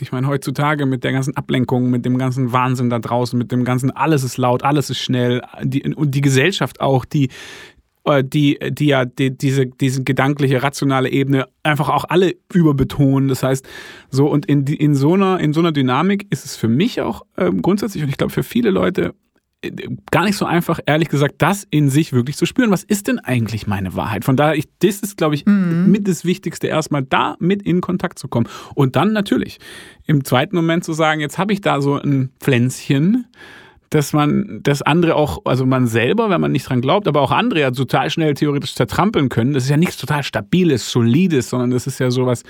Ich meine, heutzutage mit der ganzen Ablenkung, mit dem ganzen Wahnsinn da draußen, mit dem ganzen, alles ist laut, alles ist schnell, die, und die Gesellschaft auch, die, äh, die, die ja die, diese, diese gedankliche, rationale Ebene einfach auch alle überbetonen. Das heißt, so und in, in, so, einer, in so einer Dynamik ist es für mich auch ähm, grundsätzlich und ich glaube für viele Leute äh, gar nicht so einfach, ehrlich gesagt, das in sich wirklich zu spüren. Was ist denn eigentlich meine Wahrheit? Von daher, ich, das ist, glaube ich, mhm. mit das Wichtigste, erstmal da mit in Kontakt zu kommen. Und dann natürlich im zweiten Moment zu sagen, jetzt habe ich da so ein Pflänzchen, dass man das andere auch, also man selber, wenn man nicht dran glaubt, aber auch andere ja total schnell theoretisch zertrampeln können. Das ist ja nichts total Stabiles, Solides, sondern das ist ja sowas,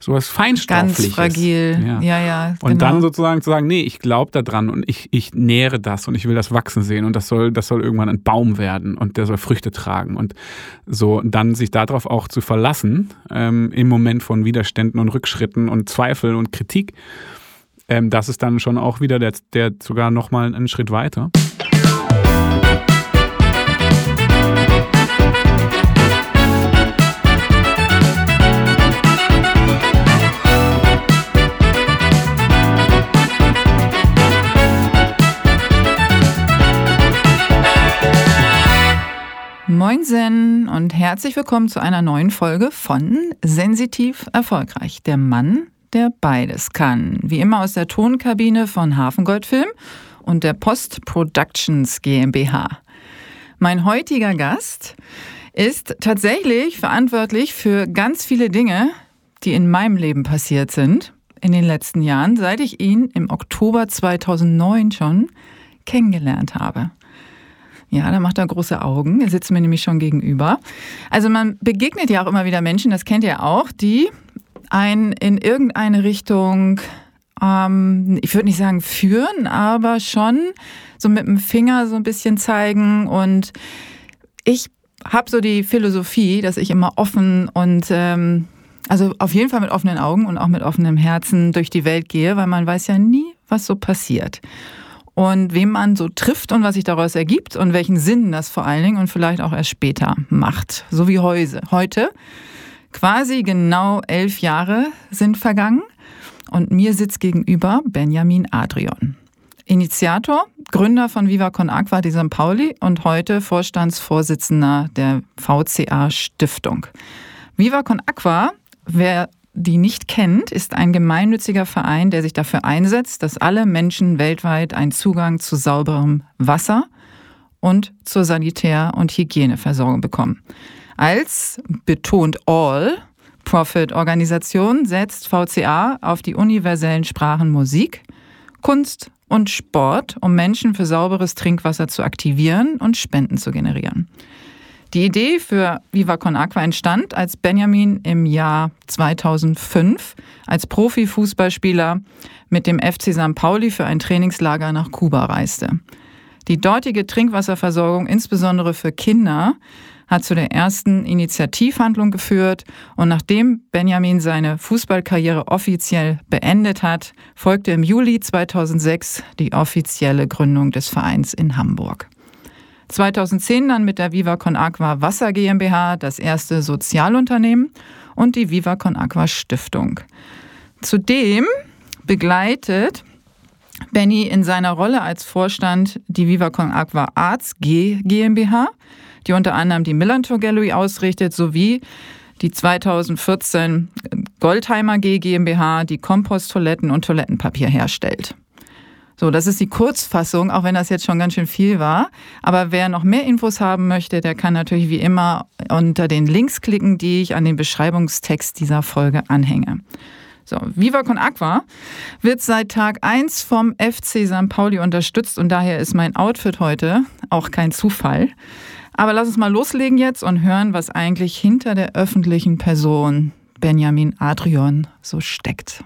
sowas Feinstoffliches. Ganz fragil, ja, ja. ja und genau. dann sozusagen zu sagen, nee, ich glaube da dran und ich, ich nähere das und ich will das wachsen sehen und das soll, das soll irgendwann ein Baum werden und der soll Früchte tragen und so dann sich darauf auch zu verlassen ähm, im Moment von Widerständen und Rückschritten und Zweifeln und Kritik ähm, das ist dann schon auch wieder der, der sogar nochmal einen Schritt weiter. Moinsen und herzlich willkommen zu einer neuen Folge von Sensitiv Erfolgreich. Der Mann, der beides kann. Wie immer aus der Tonkabine von Hafengoldfilm und der Post Productions GmbH. Mein heutiger Gast ist tatsächlich verantwortlich für ganz viele Dinge, die in meinem Leben passiert sind in den letzten Jahren, seit ich ihn im Oktober 2009 schon kennengelernt habe. Ja, da macht er große Augen. Er sitzt mir nämlich schon gegenüber. Also man begegnet ja auch immer wieder Menschen, das kennt ihr auch, die ein in irgendeine Richtung, ähm, ich würde nicht sagen führen, aber schon so mit dem Finger so ein bisschen zeigen. Und ich habe so die Philosophie, dass ich immer offen und ähm, also auf jeden Fall mit offenen Augen und auch mit offenem Herzen durch die Welt gehe, weil man weiß ja nie, was so passiert. Und wem man so trifft und was sich daraus ergibt und welchen Sinn das vor allen Dingen und vielleicht auch erst später macht. So wie Häuse. Heute Quasi genau elf Jahre sind vergangen und mir sitzt gegenüber Benjamin Adrian. Initiator, Gründer von Viva Con Aqua di St. Pauli und heute Vorstandsvorsitzender der VCA Stiftung. Viva Con Aqua, wer die nicht kennt, ist ein gemeinnütziger Verein, der sich dafür einsetzt, dass alle Menschen weltweit einen Zugang zu sauberem Wasser und zur Sanitär- und Hygieneversorgung bekommen. Als betont All Profit-Organisation setzt VCA auf die universellen Sprachen Musik, Kunst und Sport, um Menschen für sauberes Trinkwasser zu aktivieren und Spenden zu generieren. Die Idee für Viva Con Aqua entstand, als Benjamin im Jahr 2005 als Profifußballspieler mit dem FC St. Pauli für ein Trainingslager nach Kuba reiste. Die dortige Trinkwasserversorgung, insbesondere für Kinder, hat zu der ersten Initiativhandlung geführt und nachdem Benjamin seine Fußballkarriere offiziell beendet hat, folgte im Juli 2006 die offizielle Gründung des Vereins in Hamburg. 2010 dann mit der Viva Con Aqua Wasser GmbH das erste Sozialunternehmen und die Viva Con Aqua Stiftung. Zudem begleitet Benny in seiner Rolle als Vorstand die Viva Con Aqua Arts G GmbH die unter anderem die Millantor Gallery ausrichtet, sowie die 2014 Goldheimer G GmbH, die Komposttoiletten und Toilettenpapier herstellt. So, das ist die Kurzfassung, auch wenn das jetzt schon ganz schön viel war. Aber wer noch mehr Infos haben möchte, der kann natürlich wie immer unter den Links klicken, die ich an den Beschreibungstext dieser Folge anhänge. So, Viva Con Aqua wird seit Tag 1 vom FC St. Pauli unterstützt und daher ist mein Outfit heute auch kein Zufall. Aber lass uns mal loslegen jetzt und hören, was eigentlich hinter der öffentlichen Person Benjamin Adrian so steckt.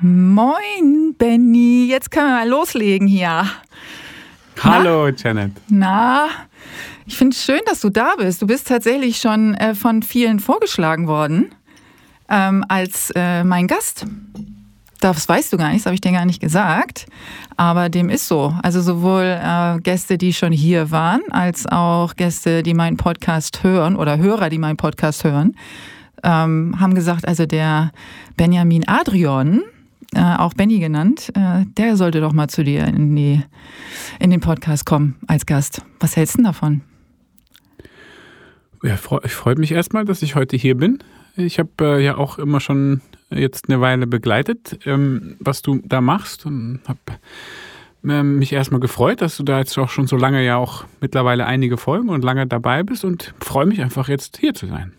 Moin, Benny. Jetzt können wir mal loslegen hier. Hallo, Na? Janet. Na, ich finde es schön, dass du da bist. Du bist tatsächlich schon äh, von vielen vorgeschlagen worden ähm, als äh, mein Gast. Das weißt du gar nicht, das habe ich dir gar nicht gesagt. Aber dem ist so. Also sowohl äh, Gäste, die schon hier waren, als auch Gäste, die meinen Podcast hören oder Hörer, die meinen Podcast hören, ähm, haben gesagt, also der Benjamin Adrian, äh, auch Benny genannt, äh, der sollte doch mal zu dir in, die, in den Podcast kommen als Gast. Was hältst du denn davon? Ja, ich freue mich erstmal, dass ich heute hier bin. Ich habe äh, ja auch immer schon jetzt eine Weile begleitet, ähm, was du da machst und habe ähm, mich erstmal gefreut, dass du da jetzt auch schon so lange ja auch mittlerweile einige Folgen und lange dabei bist und freue mich einfach jetzt hier zu sein.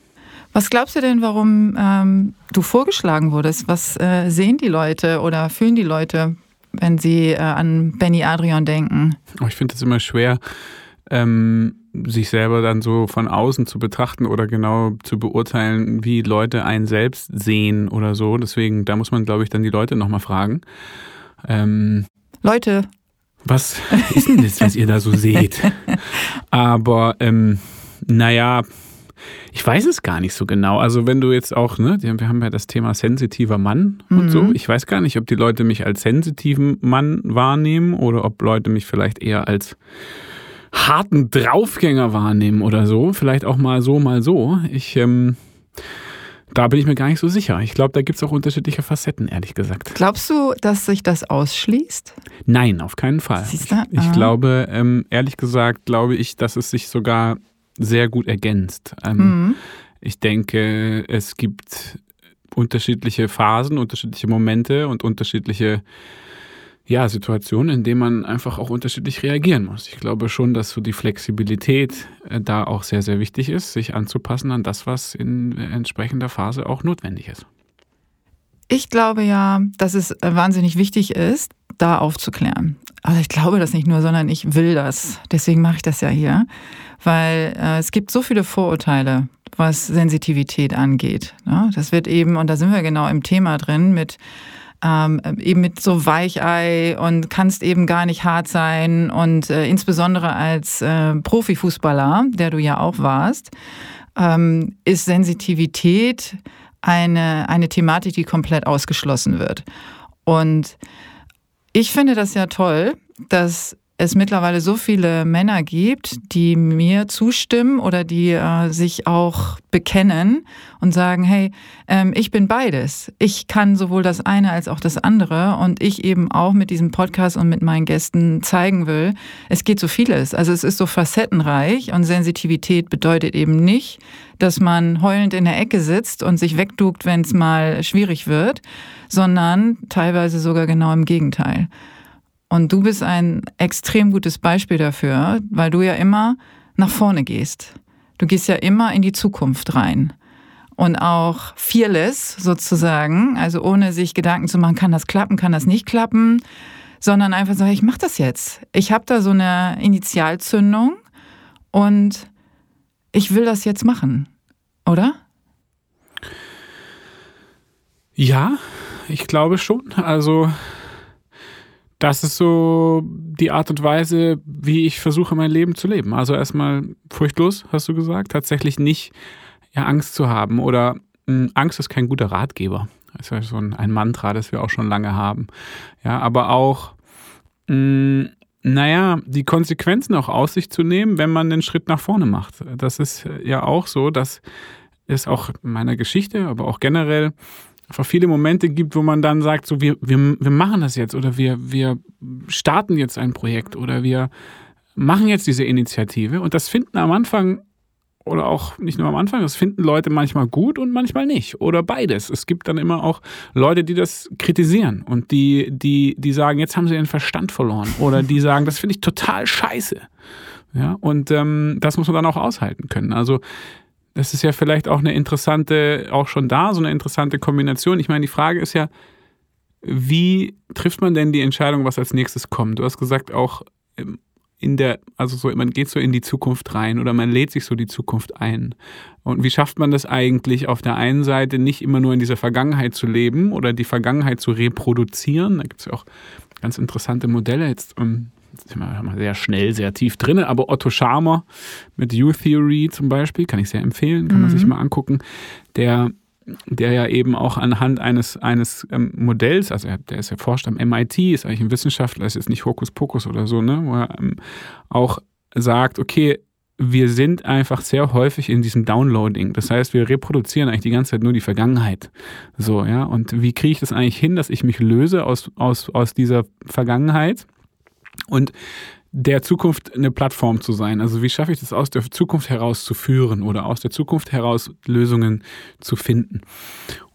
Was glaubst du denn, warum ähm, du vorgeschlagen wurdest? Was äh, sehen die Leute oder fühlen die Leute, wenn sie äh, an Benny Adrian denken? Oh, ich finde es immer schwer, ähm, sich selber dann so von außen zu betrachten oder genau zu beurteilen, wie Leute einen selbst sehen oder so. Deswegen, da muss man, glaube ich, dann die Leute nochmal fragen. Ähm, Leute. Was ist denn das, was ihr da so seht? Aber ähm, naja, ich weiß es gar nicht so genau. Also wenn du jetzt auch, ne, wir haben ja das Thema sensitiver Mann und mhm. so. Ich weiß gar nicht, ob die Leute mich als sensitiven Mann wahrnehmen oder ob Leute mich vielleicht eher als harten Draufgänger wahrnehmen oder so. Vielleicht auch mal so, mal so. Ich, ähm, da bin ich mir gar nicht so sicher. Ich glaube, da gibt es auch unterschiedliche Facetten, ehrlich gesagt. Glaubst du, dass sich das ausschließt? Nein, auf keinen Fall. Ich, ich glaube, ähm, ehrlich gesagt, glaube ich, dass es sich sogar sehr gut ergänzt. Ähm, mhm. Ich denke, es gibt unterschiedliche Phasen, unterschiedliche Momente und unterschiedliche ja, Situationen, in denen man einfach auch unterschiedlich reagieren muss. Ich glaube schon, dass so die Flexibilität äh, da auch sehr, sehr wichtig ist, sich anzupassen an das, was in entsprechender Phase auch notwendig ist. Ich glaube ja, dass es wahnsinnig wichtig ist, da aufzuklären. Also ich glaube das nicht nur, sondern ich will das. Deswegen mache ich das ja hier, weil äh, es gibt so viele Vorurteile, was Sensitivität angeht. Ne? Das wird eben, und da sind wir genau im Thema drin, mit ähm, eben mit so Weichei und kannst eben gar nicht hart sein und äh, insbesondere als äh, Profifußballer, der du ja auch warst, ähm, ist Sensitivität eine, eine Thematik, die komplett ausgeschlossen wird. Und ich finde das ja toll, dass es mittlerweile so viele Männer gibt, die mir zustimmen oder die äh, sich auch bekennen und sagen, hey, ähm, ich bin beides. Ich kann sowohl das eine als auch das andere und ich eben auch mit diesem Podcast und mit meinen Gästen zeigen will, es geht so vieles. Also es ist so facettenreich und Sensitivität bedeutet eben nicht, dass man heulend in der Ecke sitzt und sich wegduckt, wenn es mal schwierig wird, sondern teilweise sogar genau im Gegenteil. Und du bist ein extrem gutes Beispiel dafür, weil du ja immer nach vorne gehst. Du gehst ja immer in die Zukunft rein. Und auch fearless sozusagen, also ohne sich Gedanken zu machen, kann das klappen, kann das nicht klappen, sondern einfach so, ich mach das jetzt. Ich habe da so eine Initialzündung und ich will das jetzt machen, oder? Ja, ich glaube schon. Also das ist so die Art und Weise, wie ich versuche, mein Leben zu leben. Also erstmal furchtlos, hast du gesagt, tatsächlich nicht ja, Angst zu haben oder mh, hm, Angst ist kein guter Ratgeber. Das ist ja so ein, ein, Mantra, das wir auch schon lange haben. Ja, aber auch, mh, hm, naja, die Konsequenzen auch aus sich zu nehmen, wenn man den Schritt nach vorne macht. Das ist ja auch so, dass es auch in meiner Geschichte, aber auch generell einfach viele Momente gibt, wo man dann sagt, so wir, wir, wir machen das jetzt oder wir, wir starten jetzt ein Projekt oder wir machen jetzt diese Initiative und das finden am Anfang oder auch nicht nur am Anfang, das finden Leute manchmal gut und manchmal nicht oder beides. Es gibt dann immer auch Leute, die das kritisieren und die, die, die sagen, jetzt haben sie ihren Verstand verloren oder die sagen, das finde ich total scheiße. Ja, und ähm, das muss man dann auch aushalten können. Also das ist ja vielleicht auch eine interessante, auch schon da, so eine interessante Kombination. Ich meine, die Frage ist ja, wie trifft man denn die Entscheidung, was als nächstes kommt? Du hast gesagt, auch ähm, in der, also so, man geht so in die Zukunft rein oder man lädt sich so die Zukunft ein. Und wie schafft man das eigentlich, auf der einen Seite nicht immer nur in dieser Vergangenheit zu leben oder die Vergangenheit zu reproduzieren? Da gibt es ja auch ganz interessante Modelle. Jetzt um, sind wir sehr schnell, sehr tief drin, aber Otto Scharmer mit U-Theory zum Beispiel, kann ich sehr empfehlen, kann mhm. man sich mal angucken, der der ja eben auch anhand eines, eines ähm, Modells, also er, der ist ja forscht am MIT, ist eigentlich ein Wissenschaftler, ist jetzt nicht Hokuspokus oder so, ne, wo er ähm, auch sagt, okay, wir sind einfach sehr häufig in diesem Downloading. Das heißt, wir reproduzieren eigentlich die ganze Zeit nur die Vergangenheit. So, ja. Und wie kriege ich das eigentlich hin, dass ich mich löse aus, aus, aus dieser Vergangenheit und der Zukunft eine Plattform zu sein? Also wie schaffe ich das aus der Zukunft heraus zu führen oder aus der Zukunft heraus Lösungen zu finden?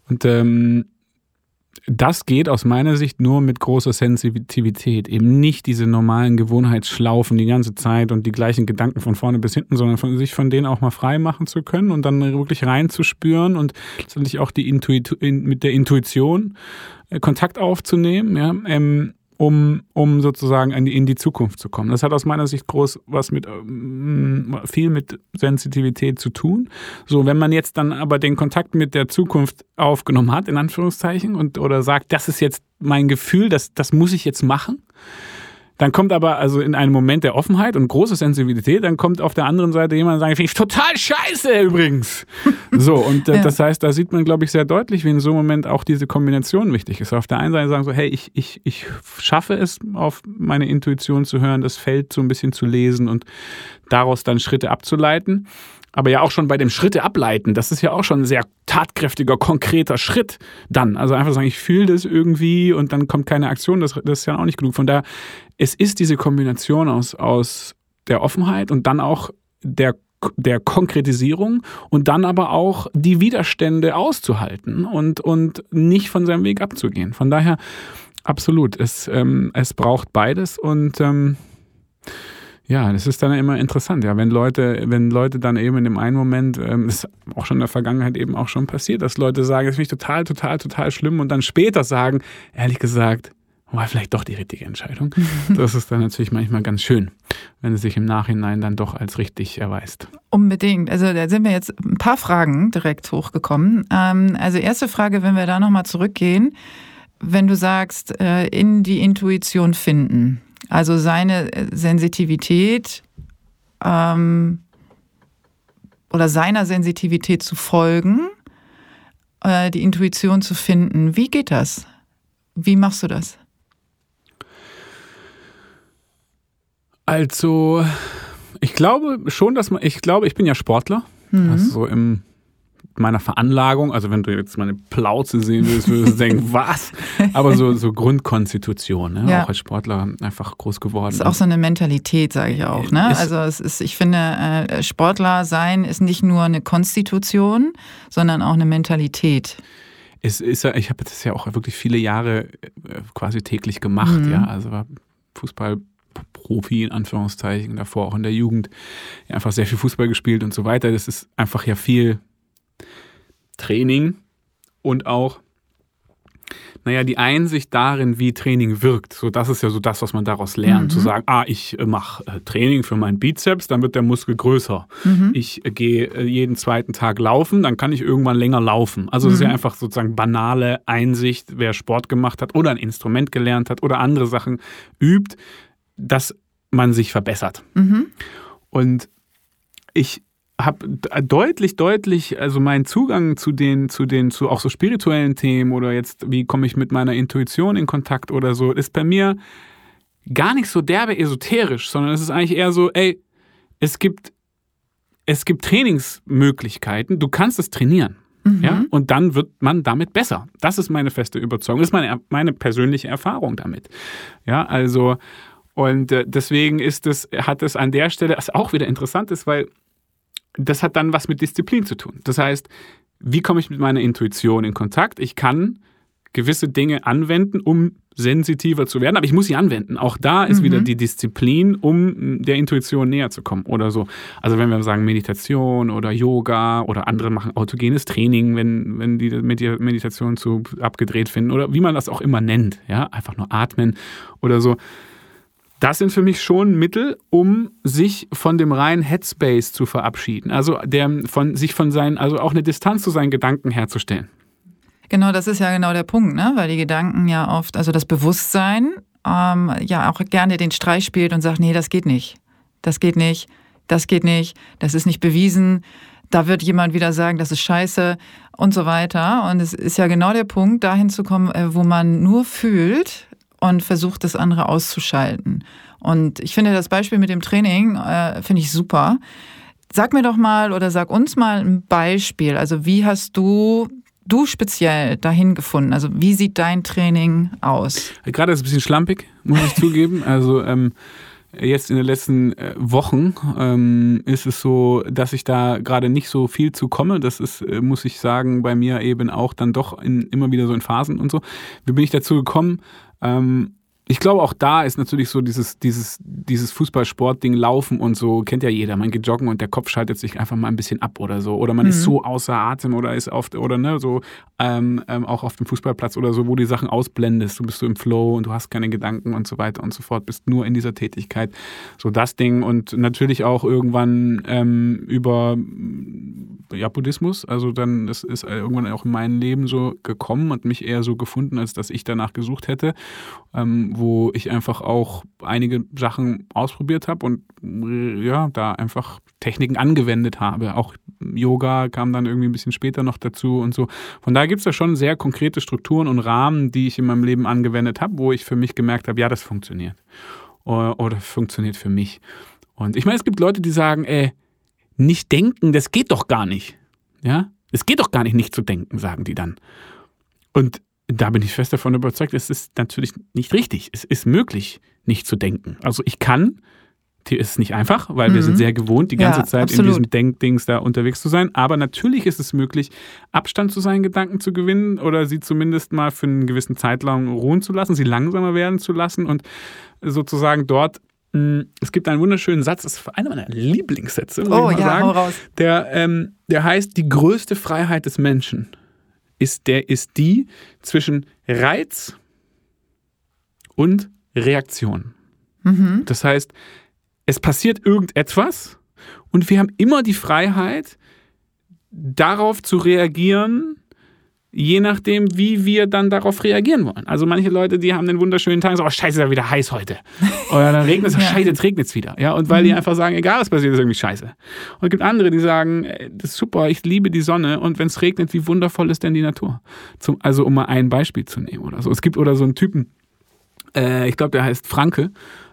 Und ähm, das geht aus meiner Sicht nur mit großer Sensitivität. Eben nicht diese normalen Gewohnheitsschlaufen die ganze Zeit und die gleichen Gedanken von vorne bis hinten, sondern von, sich von denen auch mal frei machen zu können und dann wirklich reinzuspüren und letztendlich auch die Intuit mit der Intuition äh, Kontakt aufzunehmen. Ja, ähm, um, um sozusagen in die, in die Zukunft zu kommen. Das hat aus meiner Sicht groß was mit ähm, viel mit Sensitivität zu tun. So, wenn man jetzt dann aber den Kontakt mit der Zukunft aufgenommen hat, in Anführungszeichen, und oder sagt, das ist jetzt mein Gefühl, das, das muss ich jetzt machen, dann kommt aber also in einem Moment der Offenheit und große Sensibilität, dann kommt auf der anderen Seite jemand und sagt, finde ich total scheiße übrigens. so, und äh, ja. das heißt, da sieht man, glaube ich, sehr deutlich, wie in so einem Moment auch diese Kombination wichtig ist. Auf der einen Seite sagen so, hey, ich, ich, ich schaffe es, auf meine Intuition zu hören, das Feld so ein bisschen zu lesen und daraus dann Schritte abzuleiten aber ja auch schon bei dem Schritte ableiten, das ist ja auch schon ein sehr tatkräftiger, konkreter Schritt dann. Also einfach sagen, ich fühle das irgendwie und dann kommt keine Aktion, das, das ist ja auch nicht genug. Von daher, es ist diese Kombination aus, aus der Offenheit und dann auch der der Konkretisierung und dann aber auch die Widerstände auszuhalten und, und nicht von seinem Weg abzugehen. Von daher absolut, es, ähm, es braucht beides und ähm, ja, das ist dann immer interessant, ja, wenn Leute, wenn Leute dann eben in dem einen Moment, ähm, das ist auch schon in der Vergangenheit eben auch schon passiert, dass Leute sagen, das finde ich total, total, total schlimm und dann später sagen, ehrlich gesagt, war vielleicht doch die richtige Entscheidung. Das ist dann natürlich manchmal ganz schön, wenn es sich im Nachhinein dann doch als richtig erweist. Unbedingt. Also da sind mir jetzt ein paar Fragen direkt hochgekommen. Ähm, also erste Frage, wenn wir da nochmal zurückgehen, wenn du sagst, äh, in die Intuition finden. Also seine äh, Sensitivität ähm, oder seiner Sensitivität zu folgen, äh, die Intuition zu finden. Wie geht das? Wie machst du das? Also, ich glaube schon, dass man, ich glaube, ich bin ja Sportler. Mhm. Also so im meiner Veranlagung, also wenn du jetzt meine Plauze sehen würdest, würdest du denken, was? Aber so, so Grundkonstitution, ne? ja. auch als Sportler einfach groß geworden. Das ist auch so eine Mentalität, sage ich auch. Ne? Also es ist, ich finde, äh, Sportler sein ist nicht nur eine Konstitution, sondern auch eine Mentalität. Es ist ja, ich habe das ja auch wirklich viele Jahre äh, quasi täglich gemacht, mhm. ja. Also war Fußball Profi in Anführungszeichen, davor auch in der Jugend einfach sehr viel Fußball gespielt und so weiter. Das ist einfach ja viel Training und auch, naja, die Einsicht darin, wie Training wirkt. So, das ist ja so das, was man daraus lernt. Mhm. Zu sagen, ah, ich äh, mache äh, Training für meinen Bizeps, dann wird der Muskel größer. Mhm. Ich äh, gehe jeden zweiten Tag laufen, dann kann ich irgendwann länger laufen. Also, mhm. das ist ja mhm. einfach sozusagen banale Einsicht, wer Sport gemacht hat oder ein Instrument gelernt hat oder andere Sachen übt, dass man sich verbessert. Mhm. Und ich habe deutlich, deutlich, also mein Zugang zu den, zu den, zu auch so spirituellen Themen oder jetzt, wie komme ich mit meiner Intuition in Kontakt oder so, ist bei mir gar nicht so derbe esoterisch, sondern es ist eigentlich eher so, ey, es gibt, es gibt Trainingsmöglichkeiten, du kannst es trainieren. Mhm. Ja, und dann wird man damit besser. Das ist meine feste Überzeugung. Das ist meine, meine persönliche Erfahrung damit. Ja, also, und äh, deswegen ist es, hat es an der Stelle, was auch wieder interessant ist, weil das hat dann was mit Disziplin zu tun. Das heißt, wie komme ich mit meiner Intuition in Kontakt? Ich kann gewisse Dinge anwenden, um sensitiver zu werden, aber ich muss sie anwenden. Auch da ist mhm. wieder die Disziplin, um der Intuition näher zu kommen oder so. Also wenn wir sagen Meditation oder Yoga oder andere machen autogenes Training, wenn, wenn die Meditation zu abgedreht finden oder wie man das auch immer nennt, ja, einfach nur atmen oder so das sind für mich schon Mittel, um sich von dem reinen Headspace zu verabschieden. Also der, von, sich von seinen, also auch eine Distanz zu seinen Gedanken herzustellen. Genau, das ist ja genau der Punkt, ne? weil die Gedanken ja oft, also das Bewusstsein ähm, ja auch gerne den Streich spielt und sagt, nee, das geht nicht. Das geht nicht, das geht nicht, das ist nicht bewiesen. Da wird jemand wieder sagen, das ist scheiße und so weiter. Und es ist ja genau der Punkt, dahin zu kommen, äh, wo man nur fühlt, und versucht, das andere auszuschalten. Und ich finde das Beispiel mit dem Training, äh, finde ich super. sag mir doch mal oder sag uns mal ein Beispiel. Also wie hast du du speziell dahin gefunden? Also wie sieht dein Training aus? Gerade ist es ein bisschen schlampig, muss ich zugeben. Also ähm, jetzt in den letzten äh, Wochen ähm, ist es so, dass ich da gerade nicht so viel zu komme. Das ist, äh, muss ich sagen, bei mir eben auch dann doch in, immer wieder so in Phasen und so. Wie bin ich dazu gekommen? Ähm, ich glaube, auch da ist natürlich so dieses, dieses, dieses Fußballsportding Laufen und so, kennt ja jeder. Man geht joggen und der Kopf schaltet sich einfach mal ein bisschen ab oder so. Oder man mhm. ist so außer Atem oder ist oft, oder ne, so ähm, ähm, auch auf dem Fußballplatz oder so, wo die Sachen ausblendest. Du bist so im Flow und du hast keine Gedanken und so weiter und so fort, bist nur in dieser Tätigkeit. So das Ding und natürlich auch irgendwann ähm, über ja, Buddhismus. Also dann, das ist irgendwann auch in mein Leben so gekommen und mich eher so gefunden, als dass ich danach gesucht hätte. Ähm, wo ich einfach auch einige Sachen ausprobiert habe und äh, ja, da einfach Techniken angewendet habe. Auch Yoga kam dann irgendwie ein bisschen später noch dazu und so. Von daher gibt es da schon sehr konkrete Strukturen und Rahmen, die ich in meinem Leben angewendet habe, wo ich für mich gemerkt habe, ja, das funktioniert. Oder, funktioniert für mich. Und ich meine, es gibt Leute, die sagen, ey, nicht denken, das geht doch gar nicht. Ja, es geht doch gar nicht, nicht zu denken, sagen die dann. Und da bin ich fest davon überzeugt, es ist natürlich nicht richtig. Es ist möglich, nicht zu denken. Also ich kann, es ist nicht einfach, weil mhm. wir sind sehr gewohnt, die ganze ja, Zeit absolut. in diesem Denkdings da unterwegs zu sein. Aber natürlich ist es möglich, Abstand zu seinen Gedanken zu gewinnen oder sie zumindest mal für einen gewissen Zeitraum ruhen zu lassen, sie langsamer werden zu lassen und sozusagen dort hm, es gibt einen wunderschönen Satz, das ist einer meiner Lieblingssätze, muss oh, ich mal ja, sagen. Der, ähm, der heißt, die größte Freiheit des Menschen ist, der, ist die zwischen Reiz und Reaktion. Mhm. Das heißt, es passiert irgendetwas und wir haben immer die Freiheit, darauf zu reagieren, je nachdem, wie wir dann darauf reagieren wollen. Also manche Leute, die haben den wunderschönen Tag und sagen, oh scheiße, ist ja wieder heiß heute. Oder dann regnet es, oh, scheiße, jetzt regnet es wieder. Ja, und weil mhm. die einfach sagen, egal was passiert, ist irgendwie scheiße. Und es gibt andere, die sagen, das ist super, ich liebe die Sonne und wenn es regnet, wie wundervoll ist denn die Natur? Zum, also um mal ein Beispiel zu nehmen oder so. Es gibt oder so einen Typen, äh, ich glaube, der heißt Franke,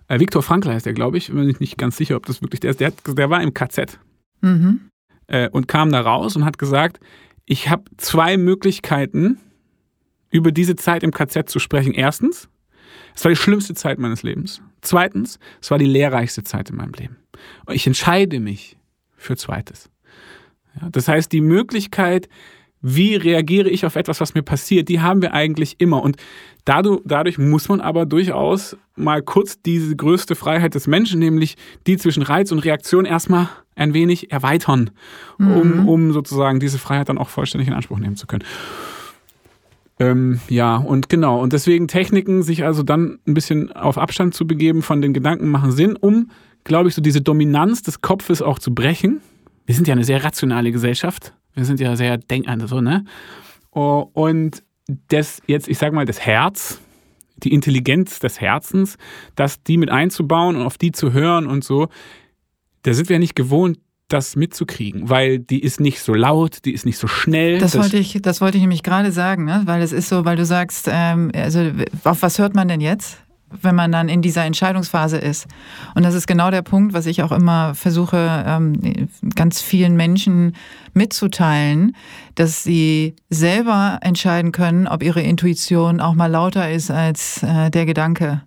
äh, Viktor Frankl heißt der, glaube ich, bin ich nicht ganz sicher, ob das wirklich der ist. Der, hat, der war im KZ mhm. äh, und kam da raus und hat gesagt, ich habe zwei Möglichkeiten, über diese Zeit im KZ zu sprechen. Erstens, es war die schlimmste Zeit meines Lebens. Zweitens, es war die lehrreichste Zeit in meinem Leben. Und ich entscheide mich für zweites. Ja, das heißt, die Möglichkeit, wie reagiere ich auf etwas, was mir passiert, die haben wir eigentlich immer. Und dadurch, dadurch muss man aber durchaus mal kurz diese größte Freiheit des Menschen, nämlich die zwischen Reiz und Reaktion, erstmal ein wenig erweitern, um, mhm. um sozusagen diese Freiheit dann auch vollständig in Anspruch nehmen zu können. Ähm, ja, und genau. Und deswegen Techniken, sich also dann ein bisschen auf Abstand zu begeben von den Gedanken machen Sinn, um, glaube ich, so diese Dominanz des Kopfes auch zu brechen. Wir sind ja eine sehr rationale Gesellschaft. Wir sind ja sehr denk, also so, ne? Und das jetzt, ich sag mal, das Herz, die Intelligenz des Herzens, das die mit einzubauen und auf die zu hören und so, da sind wir ja nicht gewohnt, das mitzukriegen, weil die ist nicht so laut, die ist nicht so schnell. Das, das wollte ich, das wollte ich nämlich gerade sagen, ne? weil es ist so, weil du sagst, ähm, also auf was hört man denn jetzt? wenn man dann in dieser Entscheidungsphase ist. Und das ist genau der Punkt, was ich auch immer versuche, ähm, ganz vielen Menschen mitzuteilen, dass sie selber entscheiden können, ob ihre Intuition auch mal lauter ist als äh, der Gedanke.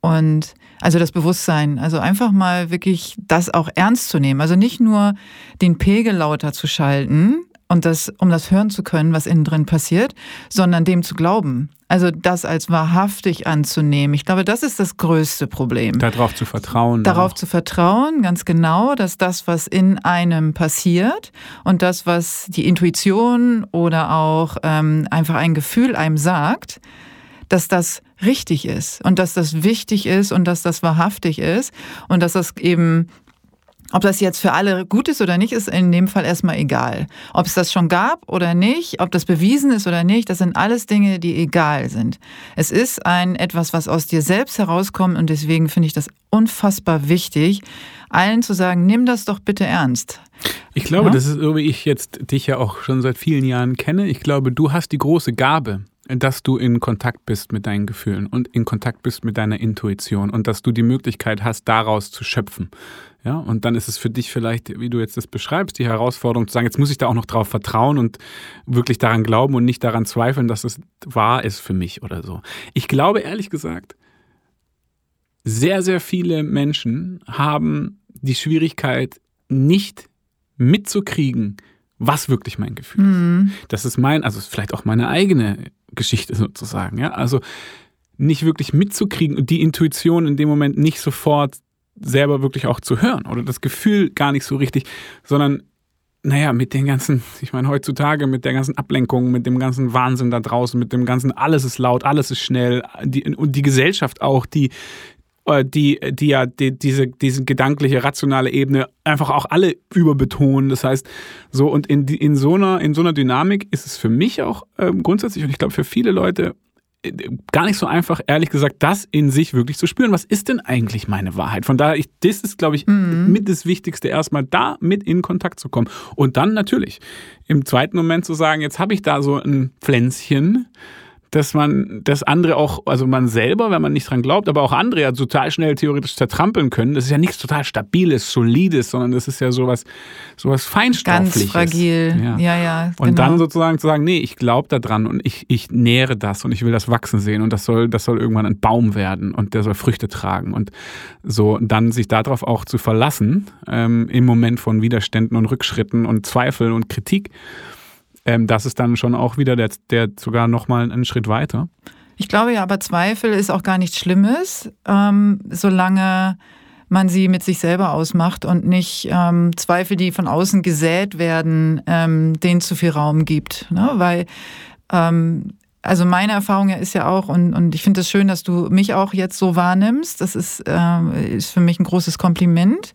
Und also das Bewusstsein, also einfach mal wirklich das auch ernst zu nehmen. Also nicht nur den Pegel lauter zu schalten, und das, um das hören zu können, was innen drin passiert, sondern dem zu glauben. Also das als wahrhaftig anzunehmen. Ich glaube, das ist das größte Problem. Darauf zu vertrauen. Darauf auch. zu vertrauen, ganz genau, dass das, was in einem passiert und das, was die Intuition oder auch ähm, einfach ein Gefühl einem sagt, dass das richtig ist und dass das wichtig ist und dass das wahrhaftig ist und dass das eben ob das jetzt für alle gut ist oder nicht, ist in dem Fall erstmal egal. Ob es das schon gab oder nicht, ob das bewiesen ist oder nicht, das sind alles Dinge, die egal sind. Es ist ein etwas, was aus dir selbst herauskommt und deswegen finde ich das unfassbar wichtig, allen zu sagen, nimm das doch bitte ernst. Ich glaube, ja? das ist so, wie ich jetzt dich ja auch schon seit vielen Jahren kenne. Ich glaube, du hast die große Gabe, dass du in Kontakt bist mit deinen Gefühlen und in Kontakt bist mit deiner Intuition und dass du die Möglichkeit hast, daraus zu schöpfen. Ja, und dann ist es für dich vielleicht, wie du jetzt das beschreibst, die Herausforderung zu sagen, jetzt muss ich da auch noch drauf vertrauen und wirklich daran glauben und nicht daran zweifeln, dass es wahr ist für mich oder so. Ich glaube ehrlich gesagt, sehr, sehr viele Menschen haben die Schwierigkeit, nicht mitzukriegen, was wirklich mein Gefühl mhm. ist. Das ist mein, also vielleicht auch meine eigene Geschichte sozusagen. Ja, also nicht wirklich mitzukriegen und die Intuition in dem Moment nicht sofort selber wirklich auch zu hören oder das Gefühl gar nicht so richtig, sondern naja, mit den ganzen, ich meine, heutzutage mit der ganzen Ablenkung, mit dem ganzen Wahnsinn da draußen, mit dem ganzen, alles ist laut, alles ist schnell, die, und die Gesellschaft auch, die, die, die ja die, diese, diese gedankliche, rationale Ebene einfach auch alle überbetonen. Das heißt, so und in, in, so, einer, in so einer Dynamik ist es für mich auch ähm, grundsätzlich und ich glaube für viele Leute äh, gar nicht so einfach, ehrlich gesagt, das in sich wirklich zu spüren. Was ist denn eigentlich meine Wahrheit? Von daher, ich, das ist, glaube ich, mhm. mit das Wichtigste, erstmal da mit in Kontakt zu kommen. Und dann natürlich im zweiten Moment zu sagen, jetzt habe ich da so ein Pflänzchen, dass man das andere auch, also man selber, wenn man nicht dran glaubt, aber auch andere ja total schnell theoretisch zertrampeln können. Das ist ja nichts total Stabiles, Solides, sondern das ist ja sowas, sowas Feinstoffliches. Ganz fragil. Ja, ja. ja genau. Und dann sozusagen zu sagen, nee, ich glaube da dran und ich, ich nähere das und ich will das wachsen sehen und das soll, das soll irgendwann ein Baum werden und der soll Früchte tragen und so dann sich darauf auch zu verlassen ähm, im Moment von Widerständen und Rückschritten und Zweifeln und Kritik ähm, das ist dann schon auch wieder der, der sogar nochmal einen Schritt weiter. Ich glaube ja, aber Zweifel ist auch gar nichts Schlimmes, ähm, solange man sie mit sich selber ausmacht und nicht ähm, Zweifel, die von außen gesät werden, ähm, denen zu viel Raum gibt. Ne? Weil ähm, also meine Erfahrung ist ja auch, und, und ich finde es das schön, dass du mich auch jetzt so wahrnimmst. Das ist, äh, ist für mich ein großes Kompliment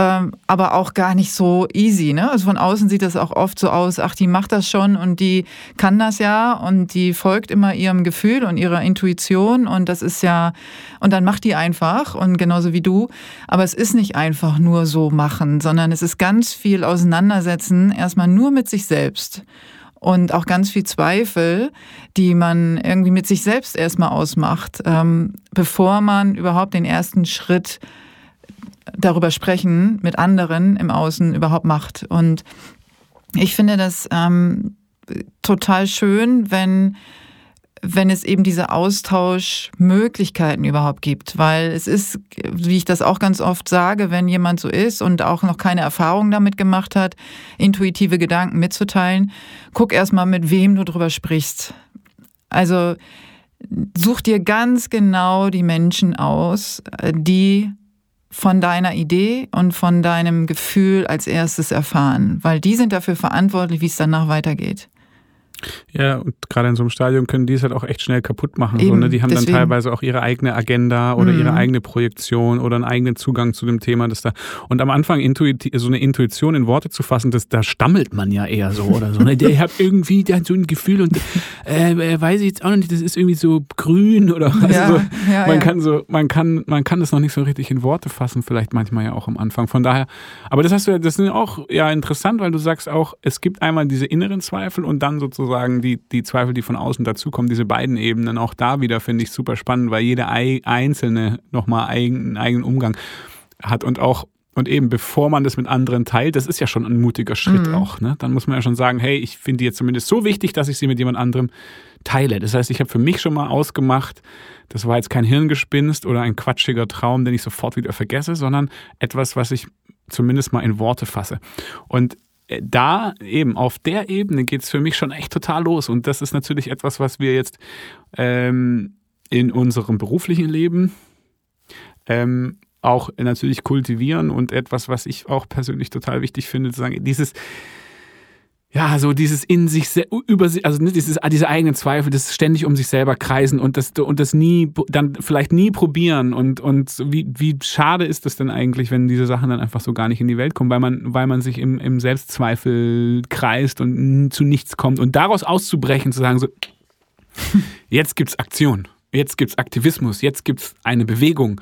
ähm, aber auch gar nicht so easy. Ne? Also von außen sieht das auch oft so aus, ach, die macht das schon und die kann das ja und die folgt immer ihrem Gefühl und ihrer Intuition und das ist ja, und dann macht die einfach und genauso wie du. Aber es ist nicht einfach nur so machen, sondern es ist ganz viel Auseinandersetzen, erstmal nur mit sich selbst und auch ganz viel Zweifel, die man irgendwie mit sich selbst erstmal ausmacht, ähm, bevor man überhaupt den ersten Schritt darüber sprechen mit anderen im Außen überhaupt macht. Und ich finde das ähm, total schön, wenn wenn es eben diese Austauschmöglichkeiten überhaupt gibt. Weil es ist, wie ich das auch ganz oft sage, wenn jemand so ist und auch noch keine Erfahrung damit gemacht hat, intuitive Gedanken mitzuteilen, guck erstmal, mit wem du drüber sprichst. Also such dir ganz genau die Menschen aus, die von deiner Idee und von deinem Gefühl als erstes erfahren, weil die sind dafür verantwortlich, wie es danach weitergeht. Ja, und gerade in so einem Stadium können die es halt auch echt schnell kaputt machen. Eben, so, ne? Die haben deswegen. dann teilweise auch ihre eigene Agenda oder mhm. ihre eigene Projektion oder einen eigenen Zugang zu dem Thema. Das da und am Anfang so eine Intuition in Worte zu fassen, das, da stammelt man ja eher so oder so. Ne? Der hat irgendwie der hat so ein Gefühl und äh, äh, weiß ich jetzt auch noch nicht, das ist irgendwie so grün oder also ja, so, ja, man ja. kann so, man kann, man kann das noch nicht so richtig in Worte fassen, vielleicht manchmal ja auch am Anfang. Von daher, aber das hast du ja, das ist auch ja interessant, weil du sagst auch, es gibt einmal diese inneren Zweifel und dann sozusagen sozusagen die, die Zweifel, die von außen dazukommen, diese beiden Ebenen, auch da wieder finde ich super spannend, weil jede einzelne nochmal einen eigenen Umgang hat und auch und eben bevor man das mit anderen teilt, das ist ja schon ein mutiger Schritt mhm. auch. Ne? Dann muss man ja schon sagen, hey, ich finde die jetzt zumindest so wichtig, dass ich sie mit jemand anderem teile. Das heißt, ich habe für mich schon mal ausgemacht, das war jetzt kein Hirngespinst oder ein quatschiger Traum, den ich sofort wieder vergesse, sondern etwas, was ich zumindest mal in Worte fasse. Und da eben auf der Ebene geht es für mich schon echt total los. Und das ist natürlich etwas, was wir jetzt ähm, in unserem beruflichen Leben ähm, auch natürlich kultivieren und etwas, was ich auch persönlich total wichtig finde, zu sagen, dieses ja, so dieses in sich über also dieses, diese eigenen Zweifel, das ständig um sich selber kreisen und das und das nie dann vielleicht nie probieren und und wie wie schade ist das denn eigentlich, wenn diese Sachen dann einfach so gar nicht in die Welt kommen, weil man weil man sich im, im Selbstzweifel kreist und zu nichts kommt und daraus auszubrechen, zu sagen so jetzt gibt's Aktion, jetzt gibt's Aktivismus, jetzt gibt's eine Bewegung,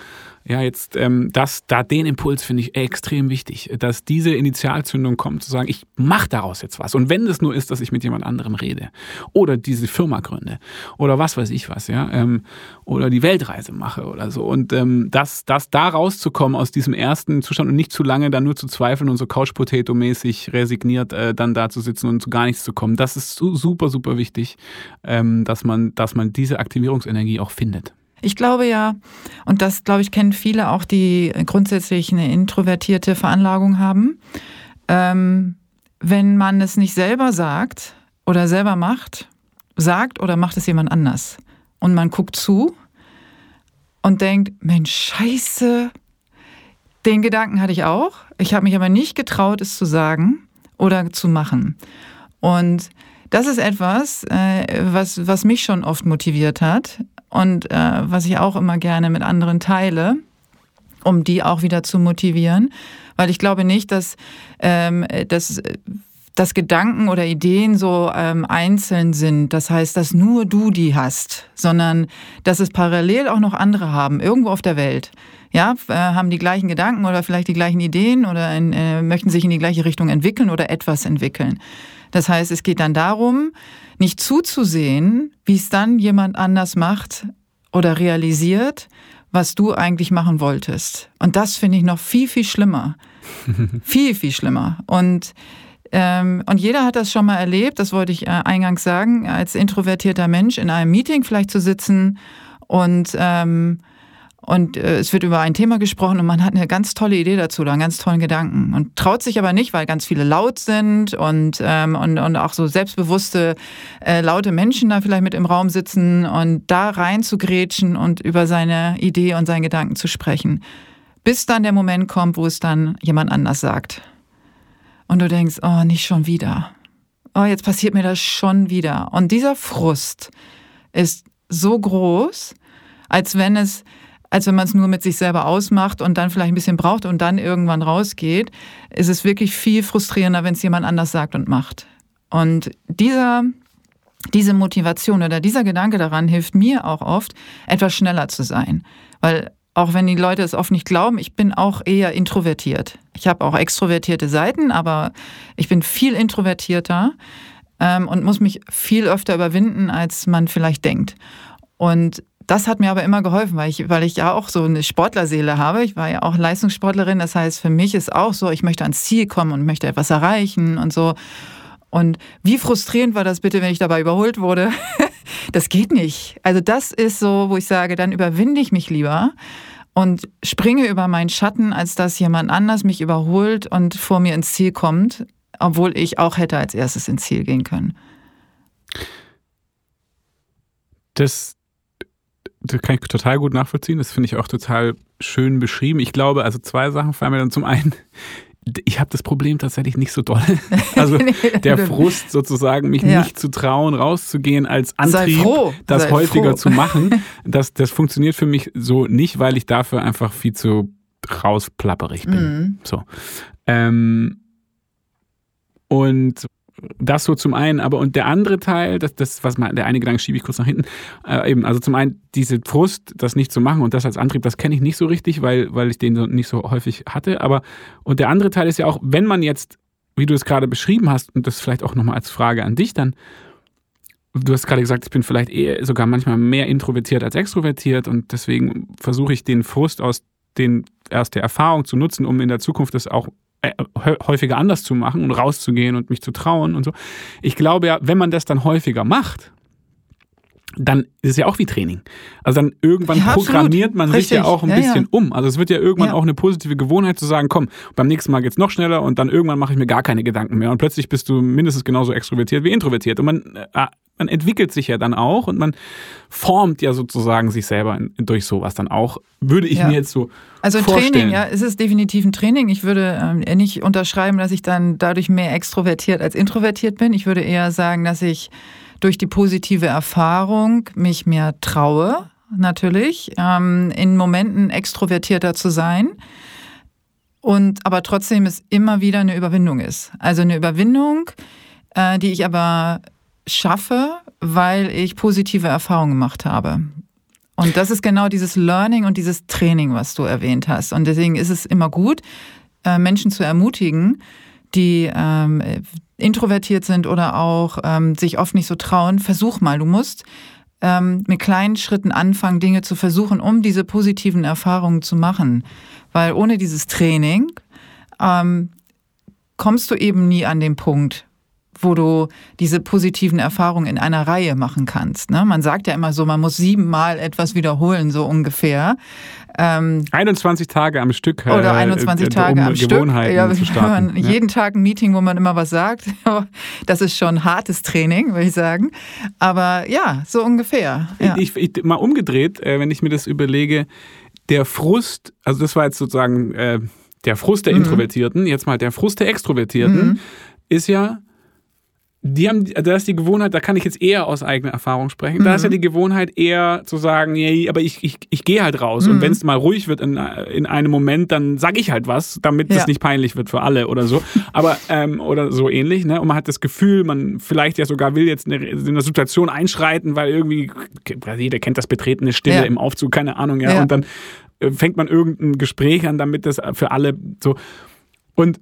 Ja, jetzt, ähm, das, da den Impuls finde ich extrem wichtig, dass diese Initialzündung kommt, zu sagen, ich mache daraus jetzt was. Und wenn es nur ist, dass ich mit jemand anderem rede oder diese Firma gründe oder was weiß ich was, ja, ähm, oder die Weltreise mache oder so. Und ähm, das, das da rauszukommen aus diesem ersten Zustand und nicht zu lange dann nur zu zweifeln und so Couch-Potato-mäßig resigniert äh, dann da zu sitzen und zu gar nichts zu kommen, das ist super, super wichtig, ähm, dass man, dass man diese Aktivierungsenergie auch findet. Ich glaube ja, und das glaube ich kennen viele auch, die grundsätzlich eine introvertierte Veranlagung haben. Ähm, wenn man es nicht selber sagt oder selber macht, sagt oder macht es jemand anders. Und man guckt zu und denkt, Mensch, scheiße, den Gedanken hatte ich auch. Ich habe mich aber nicht getraut, es zu sagen oder zu machen. Und das ist etwas, äh, was, was mich schon oft motiviert hat und äh, was ich auch immer gerne mit anderen teile, um die auch wieder zu motivieren. Weil ich glaube nicht, dass, ähm, dass, dass Gedanken oder Ideen so ähm, einzeln sind. Das heißt, dass nur du die hast, sondern dass es parallel auch noch andere haben, irgendwo auf der Welt. Ja, äh, haben die gleichen Gedanken oder vielleicht die gleichen Ideen oder in, äh, möchten sich in die gleiche Richtung entwickeln oder etwas entwickeln. Das heißt, es geht dann darum, nicht zuzusehen, wie es dann jemand anders macht oder realisiert, was du eigentlich machen wolltest. Und das finde ich noch viel, viel schlimmer. viel, viel schlimmer. Und, ähm, und jeder hat das schon mal erlebt, das wollte ich äh, eingangs sagen, als introvertierter Mensch in einem Meeting vielleicht zu sitzen und ähm, und äh, es wird über ein Thema gesprochen und man hat eine ganz tolle Idee dazu oder einen ganz tollen Gedanken und traut sich aber nicht, weil ganz viele laut sind und, ähm, und, und auch so selbstbewusste, äh, laute Menschen da vielleicht mit im Raum sitzen und da rein zu grätschen und über seine Idee und seinen Gedanken zu sprechen. Bis dann der Moment kommt, wo es dann jemand anders sagt. Und du denkst, oh, nicht schon wieder. Oh, jetzt passiert mir das schon wieder. Und dieser Frust ist so groß, als wenn es als wenn man es nur mit sich selber ausmacht und dann vielleicht ein bisschen braucht und dann irgendwann rausgeht, ist es wirklich viel frustrierender, wenn es jemand anders sagt und macht. Und dieser, diese Motivation oder dieser Gedanke daran hilft mir auch oft, etwas schneller zu sein. Weil auch wenn die Leute es oft nicht glauben, ich bin auch eher introvertiert. Ich habe auch extrovertierte Seiten, aber ich bin viel introvertierter ähm, und muss mich viel öfter überwinden, als man vielleicht denkt. Und das hat mir aber immer geholfen, weil ich, weil ich ja auch so eine Sportlerseele habe. Ich war ja auch Leistungssportlerin. Das heißt, für mich ist auch so, ich möchte ans Ziel kommen und möchte etwas erreichen und so. Und wie frustrierend war das bitte, wenn ich dabei überholt wurde? das geht nicht. Also das ist so, wo ich sage, dann überwinde ich mich lieber und springe über meinen Schatten, als dass jemand anders mich überholt und vor mir ins Ziel kommt, obwohl ich auch hätte als erstes ins Ziel gehen können. Das, das kann ich total gut nachvollziehen. Das finde ich auch total schön beschrieben. Ich glaube, also zwei Sachen fallen mir dann zum einen. Ich habe das Problem tatsächlich nicht so doll. Also der Frust sozusagen, mich ja. nicht zu trauen, rauszugehen als Antrieb, das Sei häufiger froh. zu machen, das, das funktioniert für mich so nicht, weil ich dafür einfach viel zu rausplapperig bin. Mhm. So. Ähm, und das so zum einen, aber und der andere Teil, das, das was mal, der eine Gedanke schiebe ich kurz nach hinten, äh, eben, also zum einen diese Frust, das nicht zu machen und das als Antrieb, das kenne ich nicht so richtig, weil, weil ich den so nicht so häufig hatte, aber und der andere Teil ist ja auch, wenn man jetzt, wie du es gerade beschrieben hast, und das vielleicht auch nochmal als Frage an dich dann, du hast gerade gesagt, ich bin vielleicht eher sogar manchmal mehr introvertiert als extrovertiert und deswegen versuche ich den Frust aus den, aus der Erfahrung zu nutzen, um in der Zukunft das auch häufiger anders zu machen und rauszugehen und mich zu trauen und so. Ich glaube ja, wenn man das dann häufiger macht, dann ist es ja auch wie Training. Also dann irgendwann ja, programmiert man Richtig. sich ja auch ein ja, bisschen ja. um. Also es wird ja irgendwann auch eine positive Gewohnheit zu sagen, komm, beim nächsten Mal geht's noch schneller und dann irgendwann mache ich mir gar keine Gedanken mehr und plötzlich bist du mindestens genauso extrovertiert wie introvertiert und man äh, man entwickelt sich ja dann auch und man formt ja sozusagen sich selber durch sowas dann auch, würde ich ja. mir jetzt so also ein vorstellen. Training, ja, es ist definitiv ein Training. Ich würde äh, nicht unterschreiben, dass ich dann dadurch mehr extrovertiert als introvertiert bin. Ich würde eher sagen, dass ich durch die positive Erfahrung mich mehr traue, natürlich, ähm, in Momenten extrovertierter zu sein. Und aber trotzdem es immer wieder eine Überwindung ist. Also eine Überwindung, äh, die ich aber schaffe, weil ich positive Erfahrungen gemacht habe. Und das ist genau dieses Learning und dieses Training, was du erwähnt hast. Und deswegen ist es immer gut, äh, Menschen zu ermutigen, die ähm, introvertiert sind oder auch ähm, sich oft nicht so trauen. Versuch mal, du musst ähm, mit kleinen Schritten anfangen, Dinge zu versuchen, um diese positiven Erfahrungen zu machen. Weil ohne dieses Training ähm, kommst du eben nie an den Punkt, wo du diese positiven Erfahrungen in einer Reihe machen kannst. Ne? Man sagt ja immer so, man muss siebenmal etwas wiederholen, so ungefähr. Ähm, 21 Tage am Stück. Äh, oder 21 äh, Tage um am Stück. Ja, zu starten. Ja. Jeden Tag ein Meeting, wo man immer was sagt. Das ist schon hartes Training, würde ich sagen. Aber ja, so ungefähr. Ja. Ich, ich, mal umgedreht, äh, wenn ich mir das überlege, der Frust, also das war jetzt sozusagen äh, der Frust der mhm. Introvertierten, jetzt mal der Frust der Extrovertierten, mhm. ist ja, die haben, da ist die Gewohnheit, da kann ich jetzt eher aus eigener Erfahrung sprechen. Mhm. Da ist ja mhm. die Gewohnheit eher zu sagen, nee, aber ich, ich, ich gehe halt raus. Mhm. Und wenn es mal ruhig wird in, in einem Moment, dann sage ich halt was, damit es ja. nicht peinlich wird für alle oder so. Aber, ähm, oder so ähnlich, ne? Und man hat das Gefühl, man vielleicht ja sogar will jetzt in eine Situation einschreiten, weil irgendwie, jeder kennt das betretene Stille ja. im Aufzug, keine Ahnung, ja. ja. Und dann äh, fängt man irgendein Gespräch an, damit das für alle so. Und